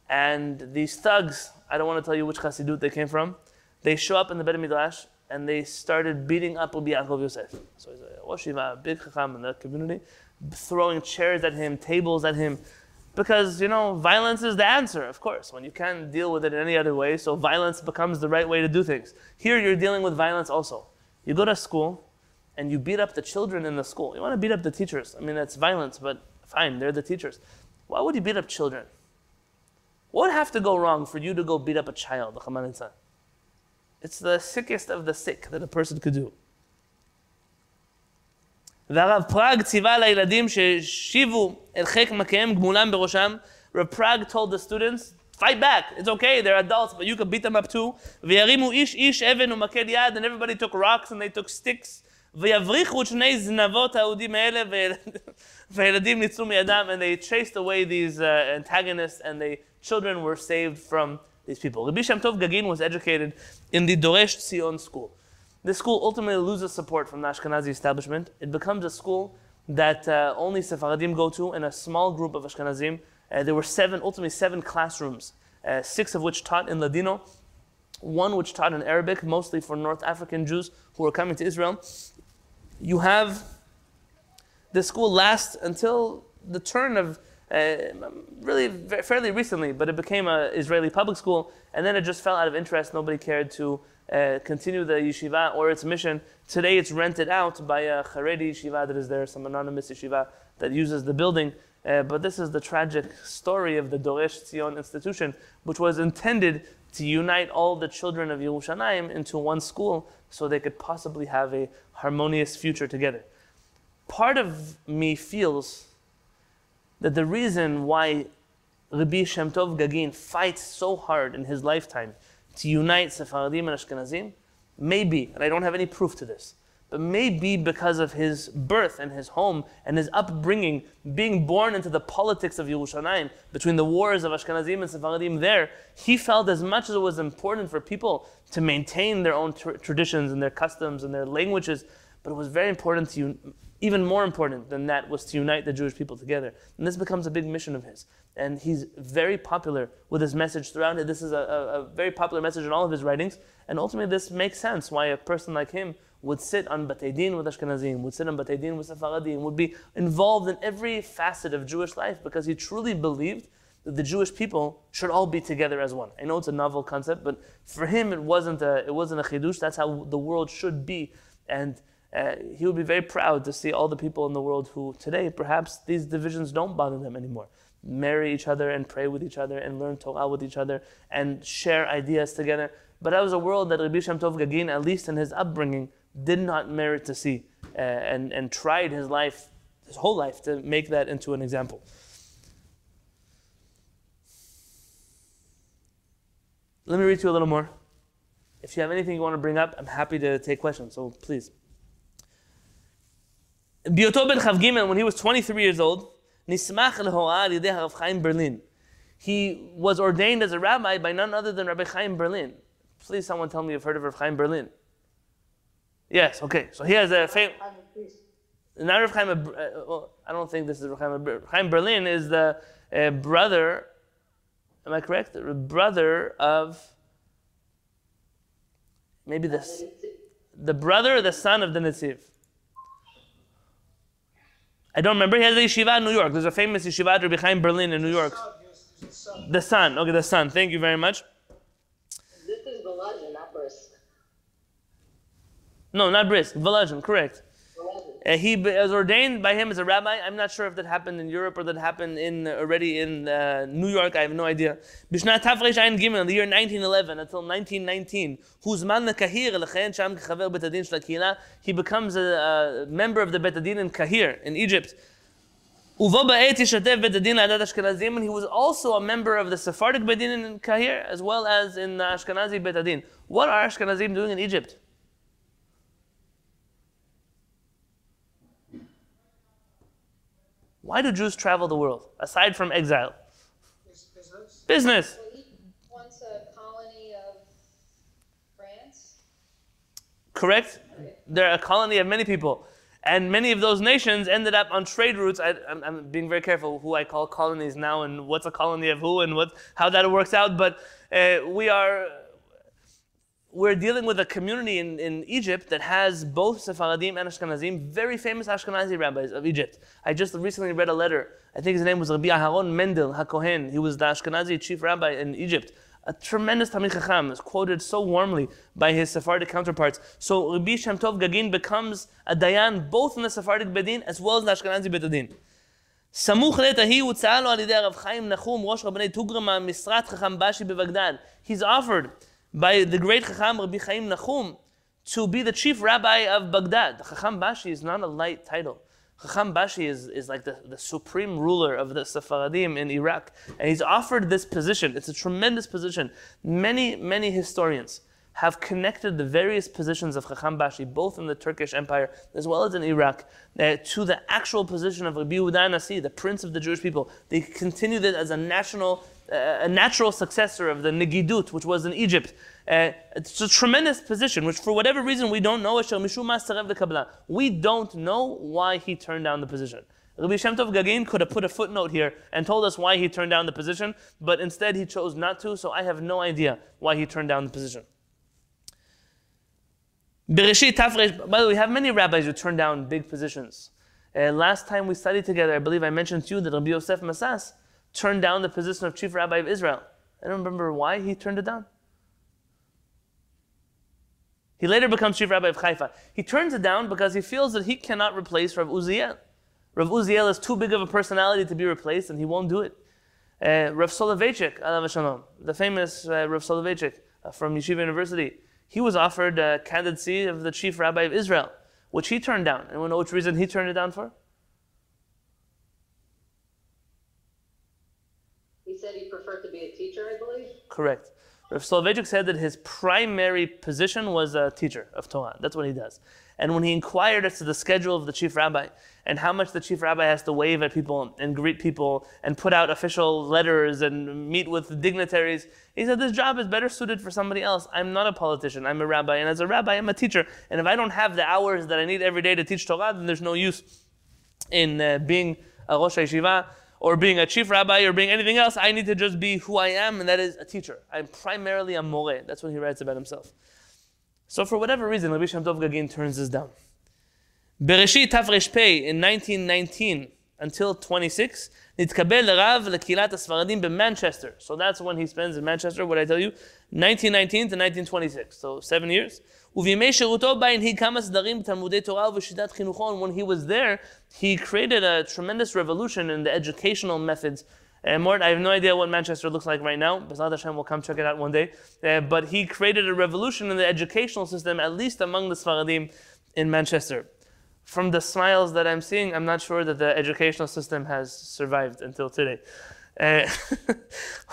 Speaker 1: And these thugs, I don't want to tell you which Chassidut they came from, they show up in the Bet Midrash and they started beating up Rabbi Yaakov Yosef. So he's a big Chacham in the community, throwing chairs at him, tables at him. Because, you know, violence is the answer, of course, when you can't deal with it in any other way, so violence becomes the right way to do things. Here you're dealing with violence also. You go to school and you beat up the children in the school. You want to beat up the teachers. I mean, that's violence, but fine, they're the teachers. Why would you beat up children? What would have to go wrong for you to go beat up a child? It's the sickest of the sick that a person could do. והרב פראג ציווה לילדים שהשיבו אל חיק מקיהם גמולם בראשם. Rav Prag told the students, fight back, it's okay, they're adults, but you can beat them up too. וירימו איש איש אבן ומקל יד, and everybody took rocks and they took sticks. ויבריחו את שני זנבות האודים האלה, והילדים ניצלו מידם, and they chased away these uh, antagonists, and the children were saved from these people. Rabbi Shem Tov Gagin was educated in the Doresh Zion school. This school ultimately loses support from the Ashkenazi establishment. It becomes a school that uh, only Sephardim go to and a small group of Ashkenazim. Uh, there were seven, ultimately seven classrooms, uh, six of which taught in Ladino, one which taught in Arabic, mostly for North African Jews who were coming to Israel. You have the school last until the turn of uh, really fairly recently, but it became an Israeli public school, and then it just fell out of interest. Nobody cared to uh, continue the yeshiva or its mission. Today it's rented out by a Haredi yeshiva that is there, some anonymous yeshiva that uses the building. Uh, but this is the tragic story of the Doresh Tzion institution, which was intended to unite all the children of Yerushalayim into one school so they could possibly have a harmonious future together. Part of me feels that the reason why Rabbi Shem Tov Gagin fights so hard in his lifetime to unite Sephardim and Ashkenazim? Maybe, and I don't have any proof to this, but maybe because of his birth and his home and his upbringing, being born into the politics of Yerushalayim, between the wars of Ashkenazim and Sephardim there, he felt as much as it was important for people to maintain their own tr- traditions and their customs and their languages, but it was very important to even more important than that was to unite the Jewish people together. And this becomes a big mission of his. And he's very popular with his message throughout it. This is a, a, a very popular message in all of his writings. And ultimately, this makes sense why a person like him would sit on Batei Din with Ashkenazim, would sit on Batei Din with Sephardim, would be involved in every facet of Jewish life because he truly believed that the Jewish people should all be together as one. I know it's a novel concept, but for him it wasn't a, it wasn't a chidush. That's how the world should be. And uh, he would be very proud to see all the people in the world who today perhaps these divisions don't bother them anymore. Marry each other and pray with each other and learn Torah with each other and share ideas together. But that was a world that Rabbi Shem Tov Gagin, at least in his upbringing, did not merit to see uh, and, and tried his life, his whole life, to make that into an example. Let me read to you a little more. If you have anything you want to bring up, I'm happy to take questions, so please. Biotov ben when he was 23 years old, nismach lehoa yidei Rav Chaim Berlin. He was ordained as a rabbi by none other than Rabbi Chaim Berlin. Please, someone tell me you've heard of Rav Chaim Berlin. Yes, okay. So he has a famous. Not Rav Chaim, uh, well, I don't think this is Rav Chaim. Rav Chaim Berlin is the uh, brother, am I correct? The brother of maybe this, the brother or the son of the Netziv. I don't remember. He has a yeshiva in New York. There's a famous yeshiva at Rabbi Chaim Berlin in New York.
Speaker 4: Son, he was, he was his son.
Speaker 1: The son. Okay, the son. Thank you very much.
Speaker 5: This is Volozhin, not Brisk.
Speaker 1: No, not Brisk. Volozhin, correct.
Speaker 5: Volozhin.
Speaker 1: Uh, he was ordained by him as a rabbi. I'm not sure if that happened in Europe or that happened in already in uh, New York. I have no idea. Bishnat Tafresh Ayin Gimel, the year 1911 until 1919, Huzman Kahir sham he becomes a, a member of the Bet Adin in Kahir in Egypt. Ashkenazim, he was also a member of the Sephardic Bet Adin in Kahir as well as in Ashkenazi Bet Adin. What are Ashkenazim doing in Egypt? Why do Jews travel the world aside from exile?
Speaker 4: Business.
Speaker 1: Business.
Speaker 2: Well, he once a colony of France.
Speaker 1: correct? They're a colony of many people. And many of those nations ended up on trade routes. I, I'm, I'm being very careful who I call colonies now and what's a colony of who and what, how that works out. But uh, we are we're dealing with a community in, in Egypt that has both Sephardim and Ashkenazim, very famous Ashkenazi rabbis of Egypt. I just recently read a letter. I think his name was Rabbi Aharon Mendel HaKohen. He was the Ashkenazi chief rabbi in Egypt. A tremendous Talmid Chacham is quoted so warmly by his Sephardic counterparts. So Rabbi Shem Tov Gagin becomes a dayan both in the Sephardic Bedin as well as the Ashkenazi Bedin. סמוך לעת ההיא הוצעה לו על ידי הרב חיים נחום, ראש רבני טוגרמה, משרת חכם בשי בבגדד. He's offered by the great Chacham Rabbi Chaim Nachum to be the chief rabbi of Baghdad. Chacham Bashi is not a light title. Chacham Bashi is, is like the, the supreme ruler of the Sephardim in Iraq. And he's offered this position. It's a tremendous position. Many, many historians have connected the various positions of Chacham Bashi, both in the Turkish Empire as well as in Iraq, uh, to the actual position of Rabbi Nasi, the prince of the Jewish people. They continued it as a national, a natural successor of the Negidut, which was in Egypt. Uh, it's a tremendous position, which for whatever reason we don't know. We don't know why he turned down the position. Rabbi Shem Tov Gagin could have put a footnote here and told us why he turned down the position, but instead he chose not to, so I have no idea why he turned down the position. By the way, we have many rabbis who turn down big positions. Uh, last time we studied together, I believe I mentioned to you that Rabbi Yosef Masas turned down the position of chief rabbi of Israel. I don't remember why he turned it down. He later becomes chief rabbi of Haifa. He turns it down because he feels that he cannot replace Rav Uziel. Rav Uziel is too big of a personality to be replaced, and he won't do it. Uh, Rav Soloveitchik, the famous uh, Rav Soloveitchik uh, from Yeshiva University, he was offered a candidacy of the chief rabbi of Israel, which he turned down. And we know which reason he turned it down for?
Speaker 5: He said he preferred to be a teacher, I believe.
Speaker 1: Correct. Rav Soloveitchik said that his primary position was a teacher of Torah. That's what he does. And when he inquired as to the schedule of the chief rabbi and how much the chief rabbi has to wave at people and greet people and put out official letters and meet with dignitaries, he said, This job is better suited for somebody else. I'm not a politician, I'm a rabbi. And as a rabbi, I'm a teacher. And if I don't have the hours that I need every day to teach Torah, then there's no use in uh, being a Rosh Yeshiva or being a chief rabbi or being anything else. I need to just be who I am, and that is a teacher. I'm primarily a more. That's what he writes about himself. So for whatever reason, Rabbi Shem Tov Gagin turns this down. Bereshit Tafresh Pei in 1919 until 26, נתקבל לרב לקהילת הספרדים במנצ'סטר. So that's when he spends in Manchester, what I tell you, 1919 to 1926, so seven years. When he was there, he created a tremendous revolution in the educational methods. And Mort, I have no idea what Manchester looks like right now. B'ezrat Hashem will come check it out one day. Uh, but he created a revolution in the educational system, at least among the Sfaradim in Manchester. From the smiles that I'm seeing, I'm not sure that the educational system has survived until today. Uh,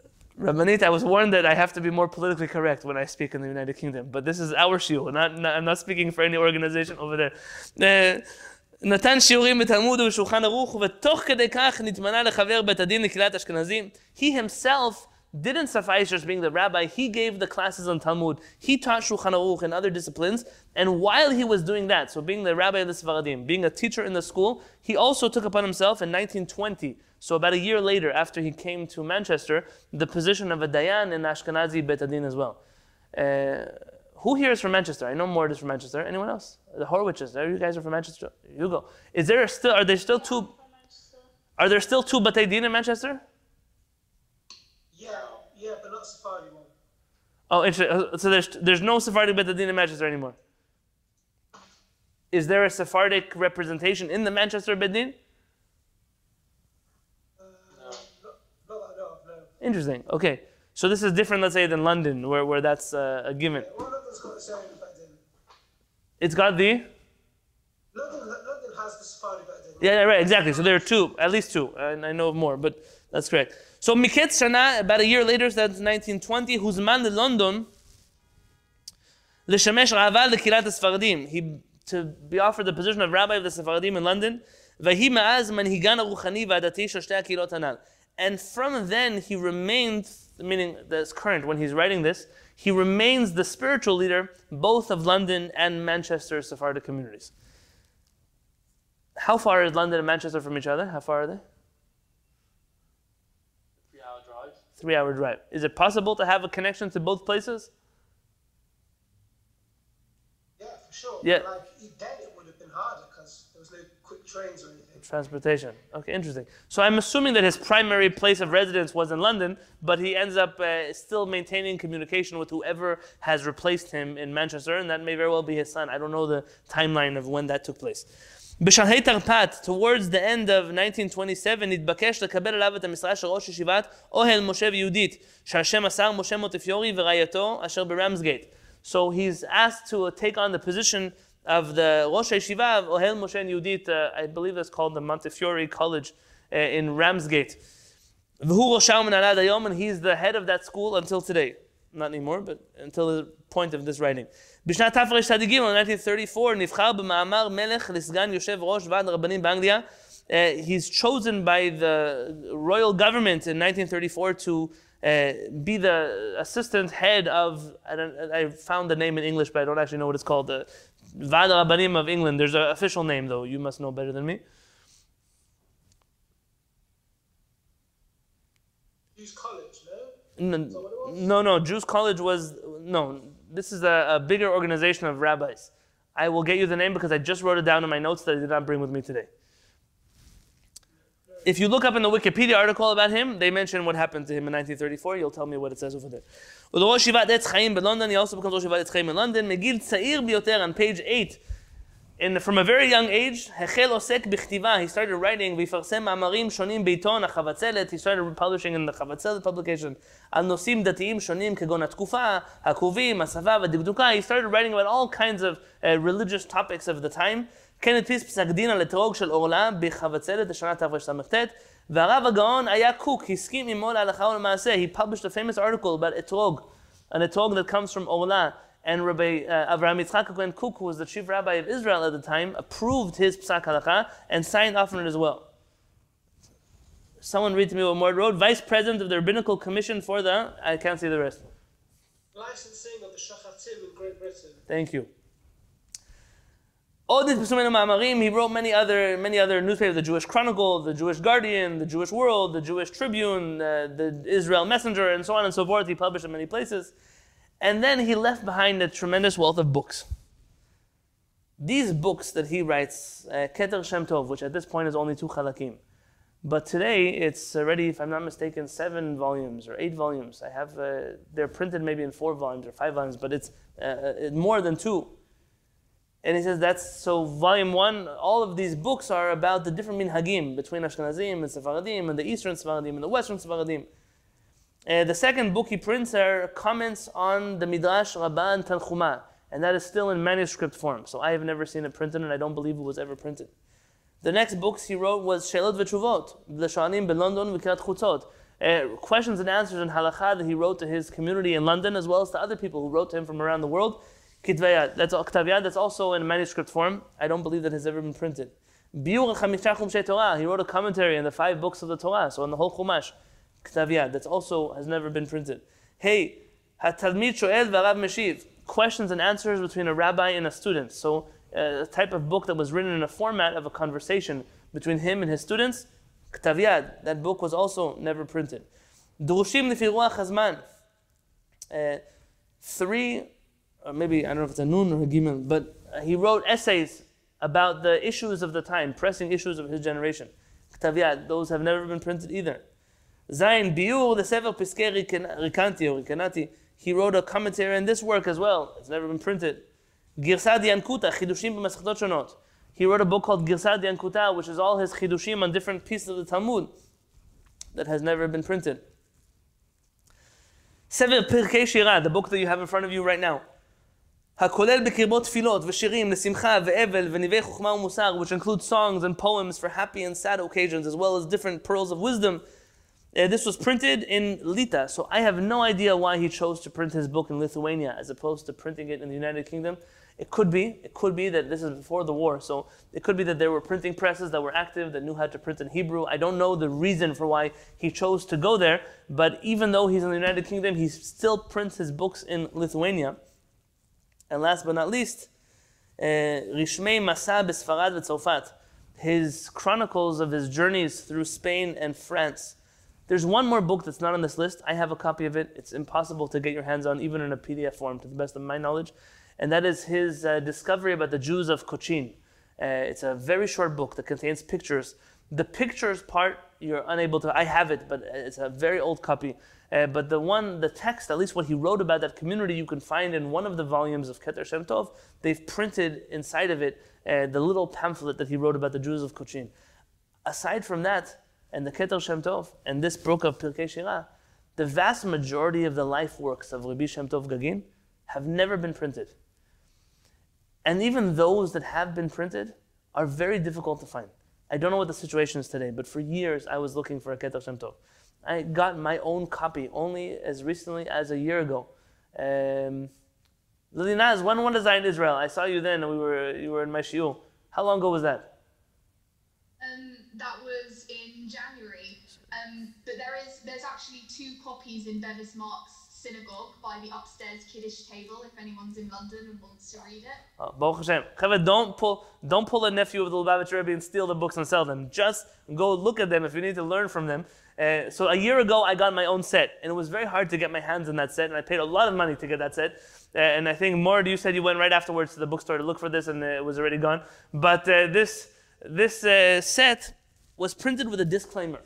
Speaker 1: עצמו נתן שיעורים בתלמוד. Rabbanit, I was warned that I have to be more politically correct when I speak in the United Kingdom, but this is our shiur. Not, not, I'm not speaking for any organization over there. Uh, נתן שיעורים בתלמוד ובשולחן ערוך, ותוך כדי כך נתמנה לחבר בית הדין לקהילת אשכנזים. He himself didn't suffice just being the rabbi, he gave the classes on Talmud. He taught Shulchan Aruch and other disciplines. And while he was doing that, so being the rabbi of the Sfaradim, being a teacher in the school, he also took upon himself in 1920, so about a year later after he came to Manchester, the position of a Dayan in Ashkenazi Bet Adin as well. Uh, who here is from Manchester? I know Mort is from Manchester. Anyone else? The Horwiches. You guys are from Manchester. You go. Is there still? Are there still two? Are there still two Batei Din in Manchester?
Speaker 4: Yeah, yeah, but not Sephardi one.
Speaker 1: Oh, interesting. Uh, So there's there's no Sephardic Bet Din in Manchester anymore. Is there a Sephardic representation in the Manchester Bet Din?
Speaker 4: Uh, Not, not that I know of, no.
Speaker 1: Interesting. Okay. So this is different, let's say, than London, where, where that's uh, a given.
Speaker 4: Yeah, well, London's got its
Speaker 1: got the
Speaker 4: London, London has the Sephardic then.
Speaker 1: Yeah, yeah, right, exactly. So there are two, at least two, and I know of more, but that's correct. So Miketz Shana, about a year later, so that's 1920, הוזמן ללונדון לשמש רעבה לקהילת הספרדים. He, to be offered the position of rabbi of the Sephardim in London, ויהי מאז מנהיגן הרוחני והדתי של שתי הקהילות הנ"ל. And from then he remained, meaning that's current when he's writing this, he remains the spiritual leader both of London and Manchester Sephardic communities. How far is London and Manchester from each other? How far are they?
Speaker 3: Three hour drive.
Speaker 1: Is it possible to have a connection to both places?
Speaker 4: Yeah, for sure.
Speaker 1: Yeah.
Speaker 4: But like then it would have been harder because there was no quick trains or anything.
Speaker 1: Transportation. Okay, interesting. So I'm assuming that his primary place of residence was in London, but he ends up uh, still maintaining communication with whoever has replaced him in Manchester, and that may very well be his son. I don't know the timeline of when that took place. בשלהי תרפ"ט, towards the end of 1927, נתבקש לקבל עליו את המשרה של ראש ישיבת אוהל משה ויהודית, שעל שם השר משה מוטפיורי ורעייתו, אשר ברמסגייט. So he's asked to take on the position of the Rosh Yeshiva of Ohel Moshe and Yehudit, uh, I believe that's called the Montefiore College uh, in Ramsgate. V'hu rosham menalad hayom, and he's the head of that school until today. Not anymore, but until the point of this writing. בשנת תר"ש צדיק in 1934, נבחר במאמר מלך לסגן יושב ראש ועד הרבנים באנגליה. Uh, he's chosen by the royal government in 1934 to uh, be the assistant head of, I, don't, I found the name in English, but I don't actually know what it's called, the Vad Rabbanim of England. There's an official name, though. You must know better than me.
Speaker 4: No,
Speaker 1: no, no, Jews College was, no, this is a, a bigger organization of rabbis. I will get you the name because I just wrote it down in my notes that I did not bring with me today. If you look up in the Wikipedia article about him, they mention what happened to him in 1934. You'll tell me what it says over there. Etz Chaim in London, he also becomes Rosh Etz Chaim in London. Megil Biyoter on page 8 and from a very young age, he started writing, Vifarsem Amarim Shonim Beiton HaChavatzelet, he started publishing in the HaChavatzelet publication, Al Nosim Datiim Shonim Kegon HaTkufa, HaKuvim, HaSava, VaDikduka, he started writing about all kinds of uh, religious topics of the time. כן הדפיס פסק דין על אתרוג של אורלה בחבצלת השנה תרס"ט והרב הגאון היה קוק, הסכים עמו להלכה ולמעשה, he published a famous article about אתרוג, an אתרוג that comes from orlah and Rabbi uh, Avraham Yitzchak Kohen Kook, who was the chief rabbi of Israel at the time, approved his psak halacha and signed off on it as well. Someone read to me what Mort wrote. Vice president of the rabbinical commission for the I can't see the rest.
Speaker 4: Licensing of the shachatim in Great Britain.
Speaker 1: Thank you. He wrote many other many other newspapers: the Jewish Chronicle, the Jewish Guardian, the Jewish World, the Jewish Tribune, uh, the Israel Messenger, and so on and so forth. He published in many places. And then he left behind a tremendous wealth of books. These books that he writes, uh, Keter Shem Tov, which at this point is only two chalakim. But today it's already, if I'm not mistaken, seven volumes or eight volumes. I have, uh, they're printed maybe in four volumes or five volumes, but it's uh, more than two. And he says that's so. Volume one, all of these books are about the different minhagim between Ashkenazim and Sephardim and the Eastern Sephardim and the Western Sephardim. Uh, the second book he prints are comments on the Midrash Rabbah and Tanchuma, and that is still in manuscript form. So I have never seen it printed, and I don't believe it was ever printed. The next books he wrote was Shelot V'Tshuvot, L'Shanim London V'Kirat Chutzot, uh, questions and answers in halakha that he wrote to his community in London, as well as to other people who wrote to him from around the world. Kitvayat, that's also in manuscript form. I don't believe that has ever been printed. Biur Chamisha Chumshei Torah, he wrote a commentary on the five books of the Torah, so on the whole Chumash. Ktaviyat, that's also has never been printed. Hey, Hatalmid Shoel V'Arav Meshiv, questions and answers between a rabbi and a student. So uh, a type of book that was written in a format of a conversation between him and his students. Ktaviyat, that book was also never printed. Durushim Lefi Ruach uh, three or maybe I don't know if it's a nun or a gimel, but he wrote essays about the issues of the time, pressing issues of his generation. Ktaviyat, those have never been printed either. Zain Biur, the Sefer Piskei Rikanti or Rikanati, he wrote a commentary on this work as well. It's never been printed. Girsad Yankuta, Chidushim b'Masechtot Shonot. He wrote a book called Girsad Yankuta, which is all his Chidushim on different pieces of the Talmud that has never been printed. Sefer Pirkei Shira, the book that you have in front of you right now. הכולל בקרבו תפילות ושירים לשמחה ואבל וניבי חוכמה ומוסר, which include songs and poems for happy and sad occasions, as well as different pearls of wisdom. uh, this was printed in Lita, so I have no idea why he chose to print his book in Lithuania as opposed to printing it in the United Kingdom. It could be, it could be that this is before the war, so it could be that there were printing presses that were active that knew how to print in Hebrew. I don't know the reason for why he chose to go there, but even though he's in the United Kingdom, he still prints his books in Lithuania. And last but not least, uh, Rishmei Masa Besfarad his chronicles of his journeys through Spain and France. There's one more book that's not on this list. I have a copy of it. It's impossible to get your hands on, even in a PDF form, to the best of my knowledge. And that is his uh, discovery about the Jews of Cochin. Uh, it's a very short book that contains pictures. The pictures part, you're unable to, I have it, but it's a very old copy. Uh, but the one, the text, at least what he wrote about that community, you can find in one of the volumes of Keter Shem Tov. They've printed inside of it uh, the little pamphlet that he wrote about the Jews of Cochin. Aside from that, and the Keter Shem Tov, and this book of Pirkei Shira, the vast majority of the life works of Rabbi Shem Tov Gagin have never been printed. And even those that have been printed are very difficult to find. I don't know what the situation is today, but for years I was looking for a Keter Shem Tov. I got my own copy only as recently as a year ago. Um, Lily Naz, when I in Israel? I saw you then. We were you were in my shiur. How long ago was that?
Speaker 6: Um, that was in January. Um, but there is there's actually two copies in Bevis Marks synagogue by the upstairs Kiddush table if anyone's in London and wants to read it.
Speaker 1: Oh, Baruch Hashem. Don't pull, don't pull a nephew of the Lubavitcher Rebbe and steal the books and sell them. Just go look at them if you need to learn from them. Uh, so a year ago, I got my own set, and it was very hard to get my hands on that set, and I paid a lot of money to get that set. Uh, and I think Mort, you said you went right afterwards to the bookstore to look for this, and it was already gone. But uh, this this uh, set was printed with a disclaimer.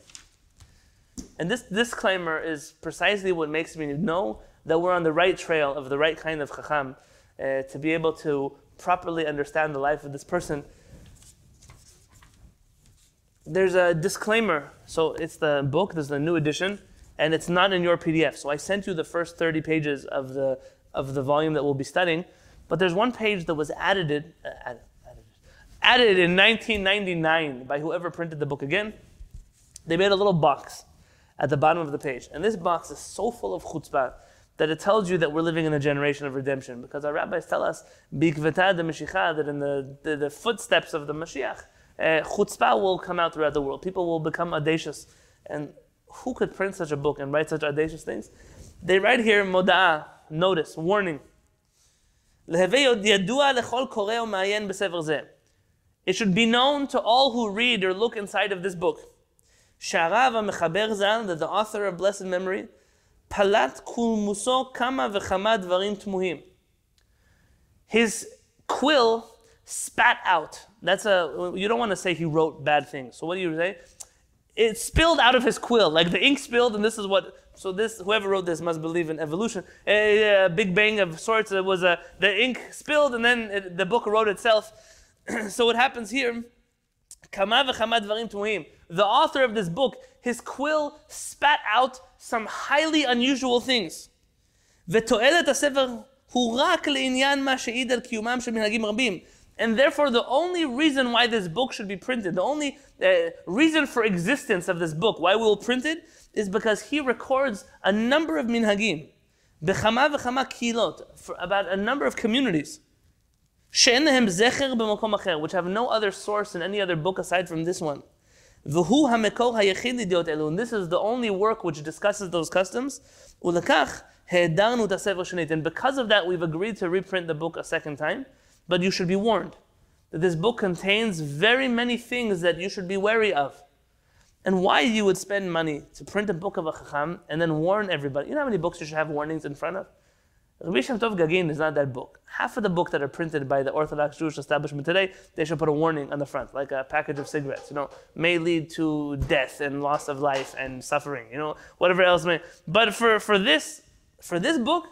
Speaker 1: And this disclaimer is precisely what makes me know that we're on the right trail of the right kind of chacham uh, to be able to properly understand the life of this person. There's a disclaimer. So it's the book, there's the new edition, and it's not in your PDF. So I sent you the first 30 pages of the, of the volume that we'll be studying, but there's one page that was added, uh, added, added, added in 1999 by whoever printed the book again. They made a little box at the bottom of the page. And this box is so full of chutzpah that it tells you that we're living in a generation of redemption. Because our rabbis tell us, bikvetah de Mashiach, that in the, the, the, footsteps of the Mashiach, uh, chutzpah will come out throughout the world. People will become audacious. And who could print such a book and write such audacious things? They write here, moda'ah, notice, warning. It should be known to all who read or look inside of this book Sharav Mechaber Zal, that the author of blessed memory, Palat Kulmuso Kama V'chama Dvarim Tmuhim. His quill spat out. That's a, you don't want to say he wrote bad things. So what do you say? It spilled out of his quill, like the ink spilled, and this is what, so this, whoever wrote this must believe in evolution. A, a big bang of sorts, it was a, the ink spilled, and then it, the book wrote itself. so what happens here, Kama V'chama Dvarim Tmuhim the author of this book, his quill spat out some highly unusual things. And therefore, the only reason why this book should be printed, the only uh, reason for existence of this book, why we will print it, is because he records a number of minhagim, about a number of communities, which have no other source in any other book aside from this one. And this is the only work which discusses those customs. And because of that, we've agreed to reprint the book a second time. But you should be warned that this book contains very many things that you should be wary of. And why you would spend money to print a book of a chacham and then warn everybody. You know how many books you should have warnings in front of? Rabbi Shem Tov Gagin is not that book. Half of the book that are printed by the Orthodox Jewish establishment today, they should put a warning on the front, like a package of cigarettes. You know, may lead to death and loss of life and suffering. You know, whatever else may. But for, for this for this book,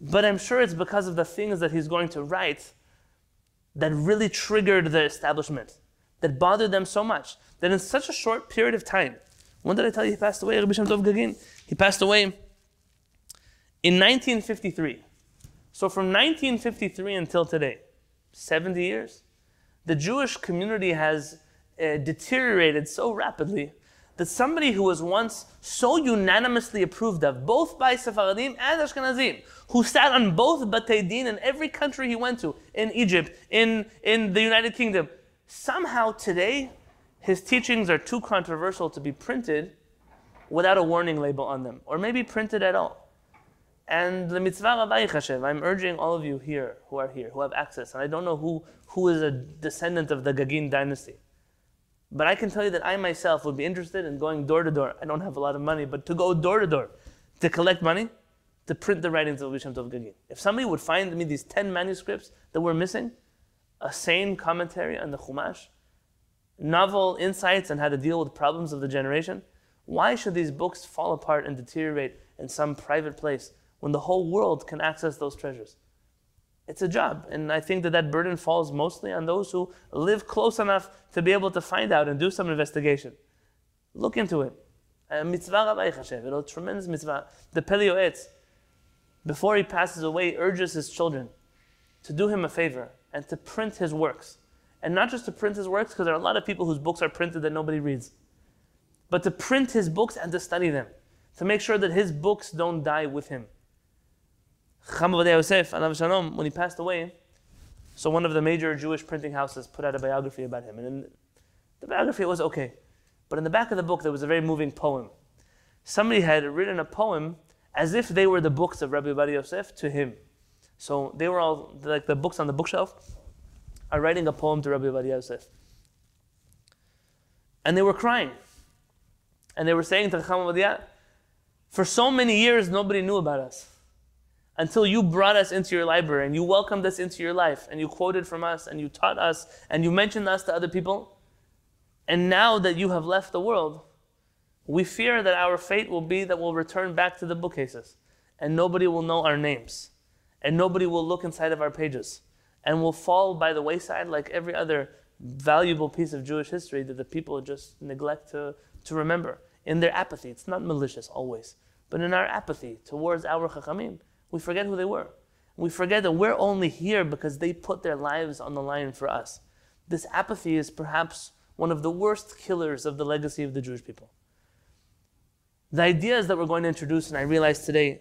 Speaker 1: but I'm sure it's because of the things that he's going to write that really triggered the establishment, that bothered them so much that in such a short period of time. When did I tell you he passed away? Rabbi Shem Tov Gagin. He passed away in 1953, so from 1953 until today, 70 years, the Jewish community has uh, deteriorated so rapidly that somebody who was once so unanimously approved of, both by Sephardim and Ashkenazim, who sat on both Batei Din in every country he went to, in Egypt, in, in the United Kingdom, somehow today his teachings are too controversial to be printed without a warning label on them, or maybe printed at all. And the mitzvah Rabbi I'm urging all of you here who are here, who have access, and I don't know who, who is a descendant of the Gagin dynasty. But I can tell you that I myself would be interested in going door to door. I don't have a lot of money, but to go door to door to collect money to print the writings of Shem Tov Gagin. If somebody would find me these 10 manuscripts that were missing, a sane commentary on the Chumash, novel insights on how to deal with problems of the generation, why should these books fall apart and deteriorate in some private place when the whole world can access those treasures. It's a job, and I think that that burden falls mostly on those who live close enough to be able to find out and do some investigation. Look into it. A mitzvah Rabbi Chashev, a tremendous mitzvah. The Pele Yoetz, before he passes away, urges his children to do him a favor and to print his works. And not just to print his works, because there are a lot of people whose books are printed that nobody reads but to print his books and to study them, to make sure that his books don't die with him. Yosef, when he passed away, so one of the major Jewish printing houses put out a biography about him, and the biography was okay, but in the back of the book there was a very moving poem. Somebody had written a poem as if they were the books of Rabbi Ovadia Yosef to him. So they were all like the books on the bookshelf are writing a poem to Rabbi Ovadia Yosef. And they were crying. And they were saying to Chacham Ovadia, for so many years nobody knew about us. Until you brought us into your library and you welcomed us into your life and you quoted from us and you taught us and you mentioned us to other people. And now that you have left the world, we fear that our fate will be that we'll return back to the bookcases and nobody will know our names and nobody will look inside of our pages and will fall by the wayside like every other valuable piece of Jewish history that the people just neglect to, to remember. In their apathy, it's not malicious always, but in our apathy towards our Chachamim, we forget who they were. We forget that we're only here because they put their lives on the line for us. This apathy is perhaps one of the worst killers of the legacy of the Jewish people. The ideas that we're going to introduce, and I realize today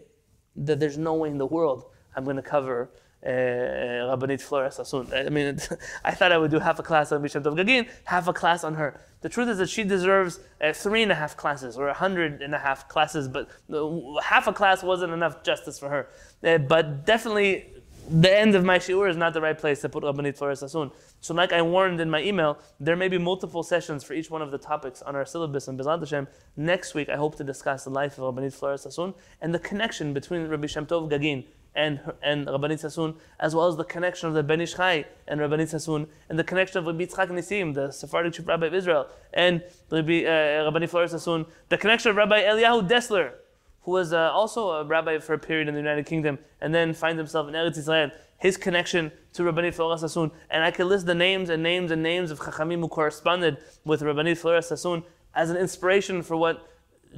Speaker 1: that there's no way in the world I'm going to cover uh, Rabbanit Flora Sassoon. I mean, I thought I would do half a class on Bisham Tov Gagin, half a class on her. The truth is that she deserves uh, three and a half classes or a hundred and a half classes, but uh, half a class wasn't enough justice for her. Uh, but definitely, the end of my shiur is not the right place to put Rabbanit Flora Sassoon. So, like I warned in my email, there may be multiple sessions for each one of the topics on our syllabus in B'ezrat Hashem. Next week, I hope to discuss the life of Rabbanit Flora Sassoon and the connection between Rabbi Shem Tov Gagin and, and Rabbanit Sassoon, as well as the connection of the Ben Ish Chai and Rabbanit Sassoon, and the connection of Rabbi Yitzchak Nisim, the Sephardic chief rabbi of Israel, and Rabbi, uh, Rabbanit Flora Sassoon, the connection of Rabbi Eliyahu Dessler, who was uh, also a rabbi for a period in the United Kingdom, and then finds himself in Eretz Israel, his connection to Rabbanit Flora Sassoon, and I can list the names and names and names of Chachamim who corresponded with Rabbanit Flora Sassoon as an inspiration for what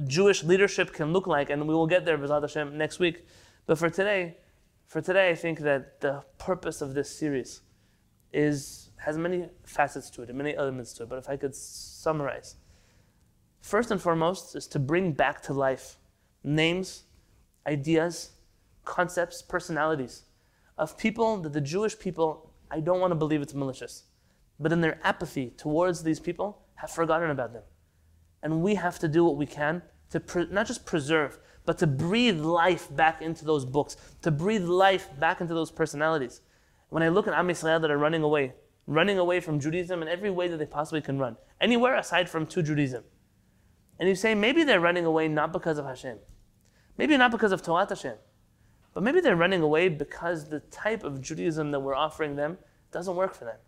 Speaker 1: Jewish leadership can look like, and we will get there, B'ezrat Hashem, next week. But for today, for today, I think that the purpose of this series is has many facets to it and many elements to it. But if I could summarize, first and foremost is to bring back to life names, ideas, concepts, personalities of people that the Jewish people, I don't want to believe it's malicious, but in their apathy towards these people, have forgotten about them. And we have to do what we can to pre- not just preserve, but to breathe life back into those books, to breathe life back into those personalities. When I look at Am Yisrael that are running away, running away from Judaism in every way that they possibly can run, anywhere aside from to Judaism. And you say maybe they're running away not because of Hashem, maybe not because of Torah Hashem, but maybe they're running away because the type of Judaism that we're offering them doesn't work for them.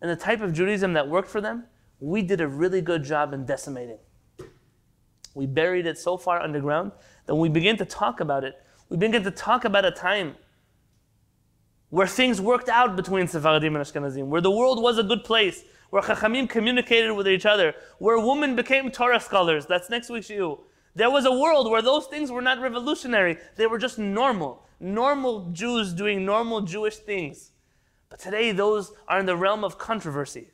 Speaker 1: And the type of Judaism that worked for them, we did a really good job in decimating. We buried it so far underground that when we begin to talk about it, we begin to talk about a time where things worked out between Sephardim and Ashkenazim, where the world was a good place, where Chachamim communicated with each other, where women became Torah scholars. That's next week's shiur. There was a world where those things were not revolutionary, they were just normal. Normal Jews doing normal Jewish things. But today, those are in the realm of controversy.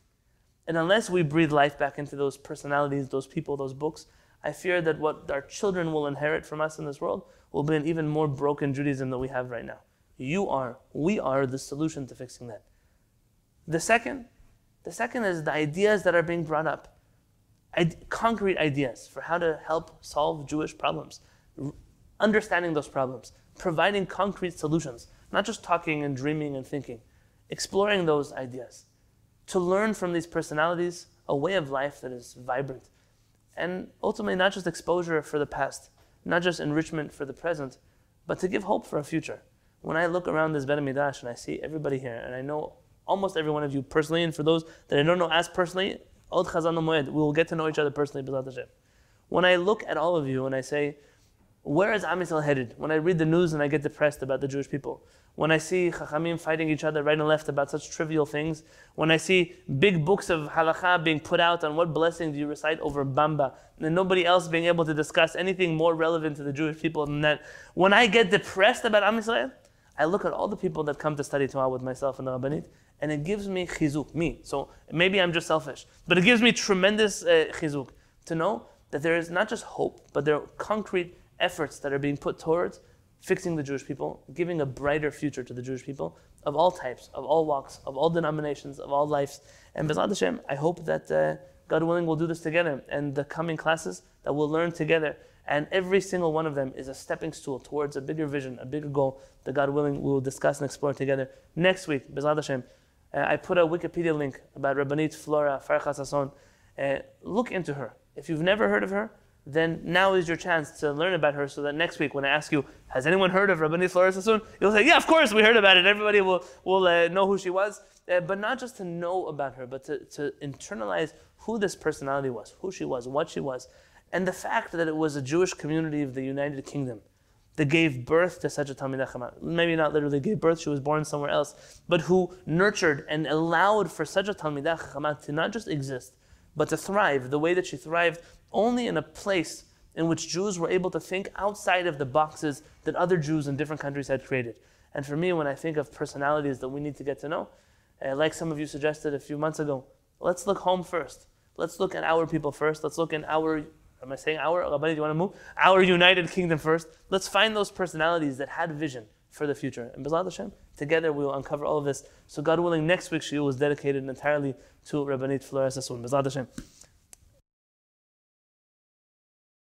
Speaker 1: And unless we breathe life back into those personalities, those people, those books, I fear that what our children will inherit from us in this world will be an even more broken Judaism than we have right now. You are, we are the solution to fixing that. The second, the second is the ideas that are being brought up. I, concrete ideas for how to help solve Jewish problems. R- understanding those problems, providing concrete solutions, not just talking and dreaming and thinking. Exploring those ideas. To learn from these personalities a way of life that is vibrant and ultimately not just exposure for the past, not just enrichment for the present, but to give hope for a future. When I look around this Bet Midrash and I see everybody here, and I know almost every one of you personally, and for those that I don't know as personally, Od Chazan Moed, we will get to know each other personally, Hashem. When I look at all of you and I say, where is Am Yisrael headed? When I read the news and I get depressed about the Jewish people, when I see Chachamim fighting each other right and left about such trivial things, when I see big books of halakha being put out on what blessing do you recite over Bamba, and nobody else being able to discuss anything more relevant to the Jewish people than that, when I get depressed about Am Yisrael, I look at all the people that come to study Torah with myself and the Rabbanit, and it gives me chizuk, me. So maybe I'm just selfish, but it gives me tremendous uh, chizuk to know that there is not just hope, but there are concrete efforts that are being put towards fixing the Jewish people, giving a brighter future to the Jewish people of all types, of all walks, of all denominations, of all lives. And B'ezrat Hashem, I hope that uh, God willing we'll do this together. And the coming classes that we'll learn together. And every single one of them is a stepping stool towards a bigger vision, a bigger goal that God willing we will discuss and explore together next week. B'ezrat Hashem. Uh, I put a Wikipedia link about Rabbanit Flora Farcha Sassoon. Uh, look into her. If you've never heard of her, then now is your chance to learn about her so that next week when I ask you, has anyone heard of Rabbanit Flora Sassoon? You'll say, yeah, of course we heard about it. Everybody will, will uh, know who she was. Uh, but not just to know about her, but to, to internalize who this personality was, who she was, what she was. And the fact that it was a Jewish community of the United Kingdom that gave birth to such a Talmidei Chacham. Maybe not literally gave birth, she was born somewhere else, but who nurtured and allowed for such a Talmidei Chacham to not just exist, but to thrive the way that she thrived only in a place in which Jews were able to think outside of the boxes that other Jews in different countries had created. And for me, when I think of personalities that we need to get to know, uh, like some of you suggested a few months ago, let's look home first. Let's look at our people first. Let's look in our, am I saying our? Rabbi, do you want to move? Our United Kingdom first. Let's find those personalities that had vision for the future. And B'ezrat Hashem, together we will uncover all of this. So God willing, next week's shiur was dedicated entirely to Rabbanit Flora Sassoon. B'ezrat Hashem.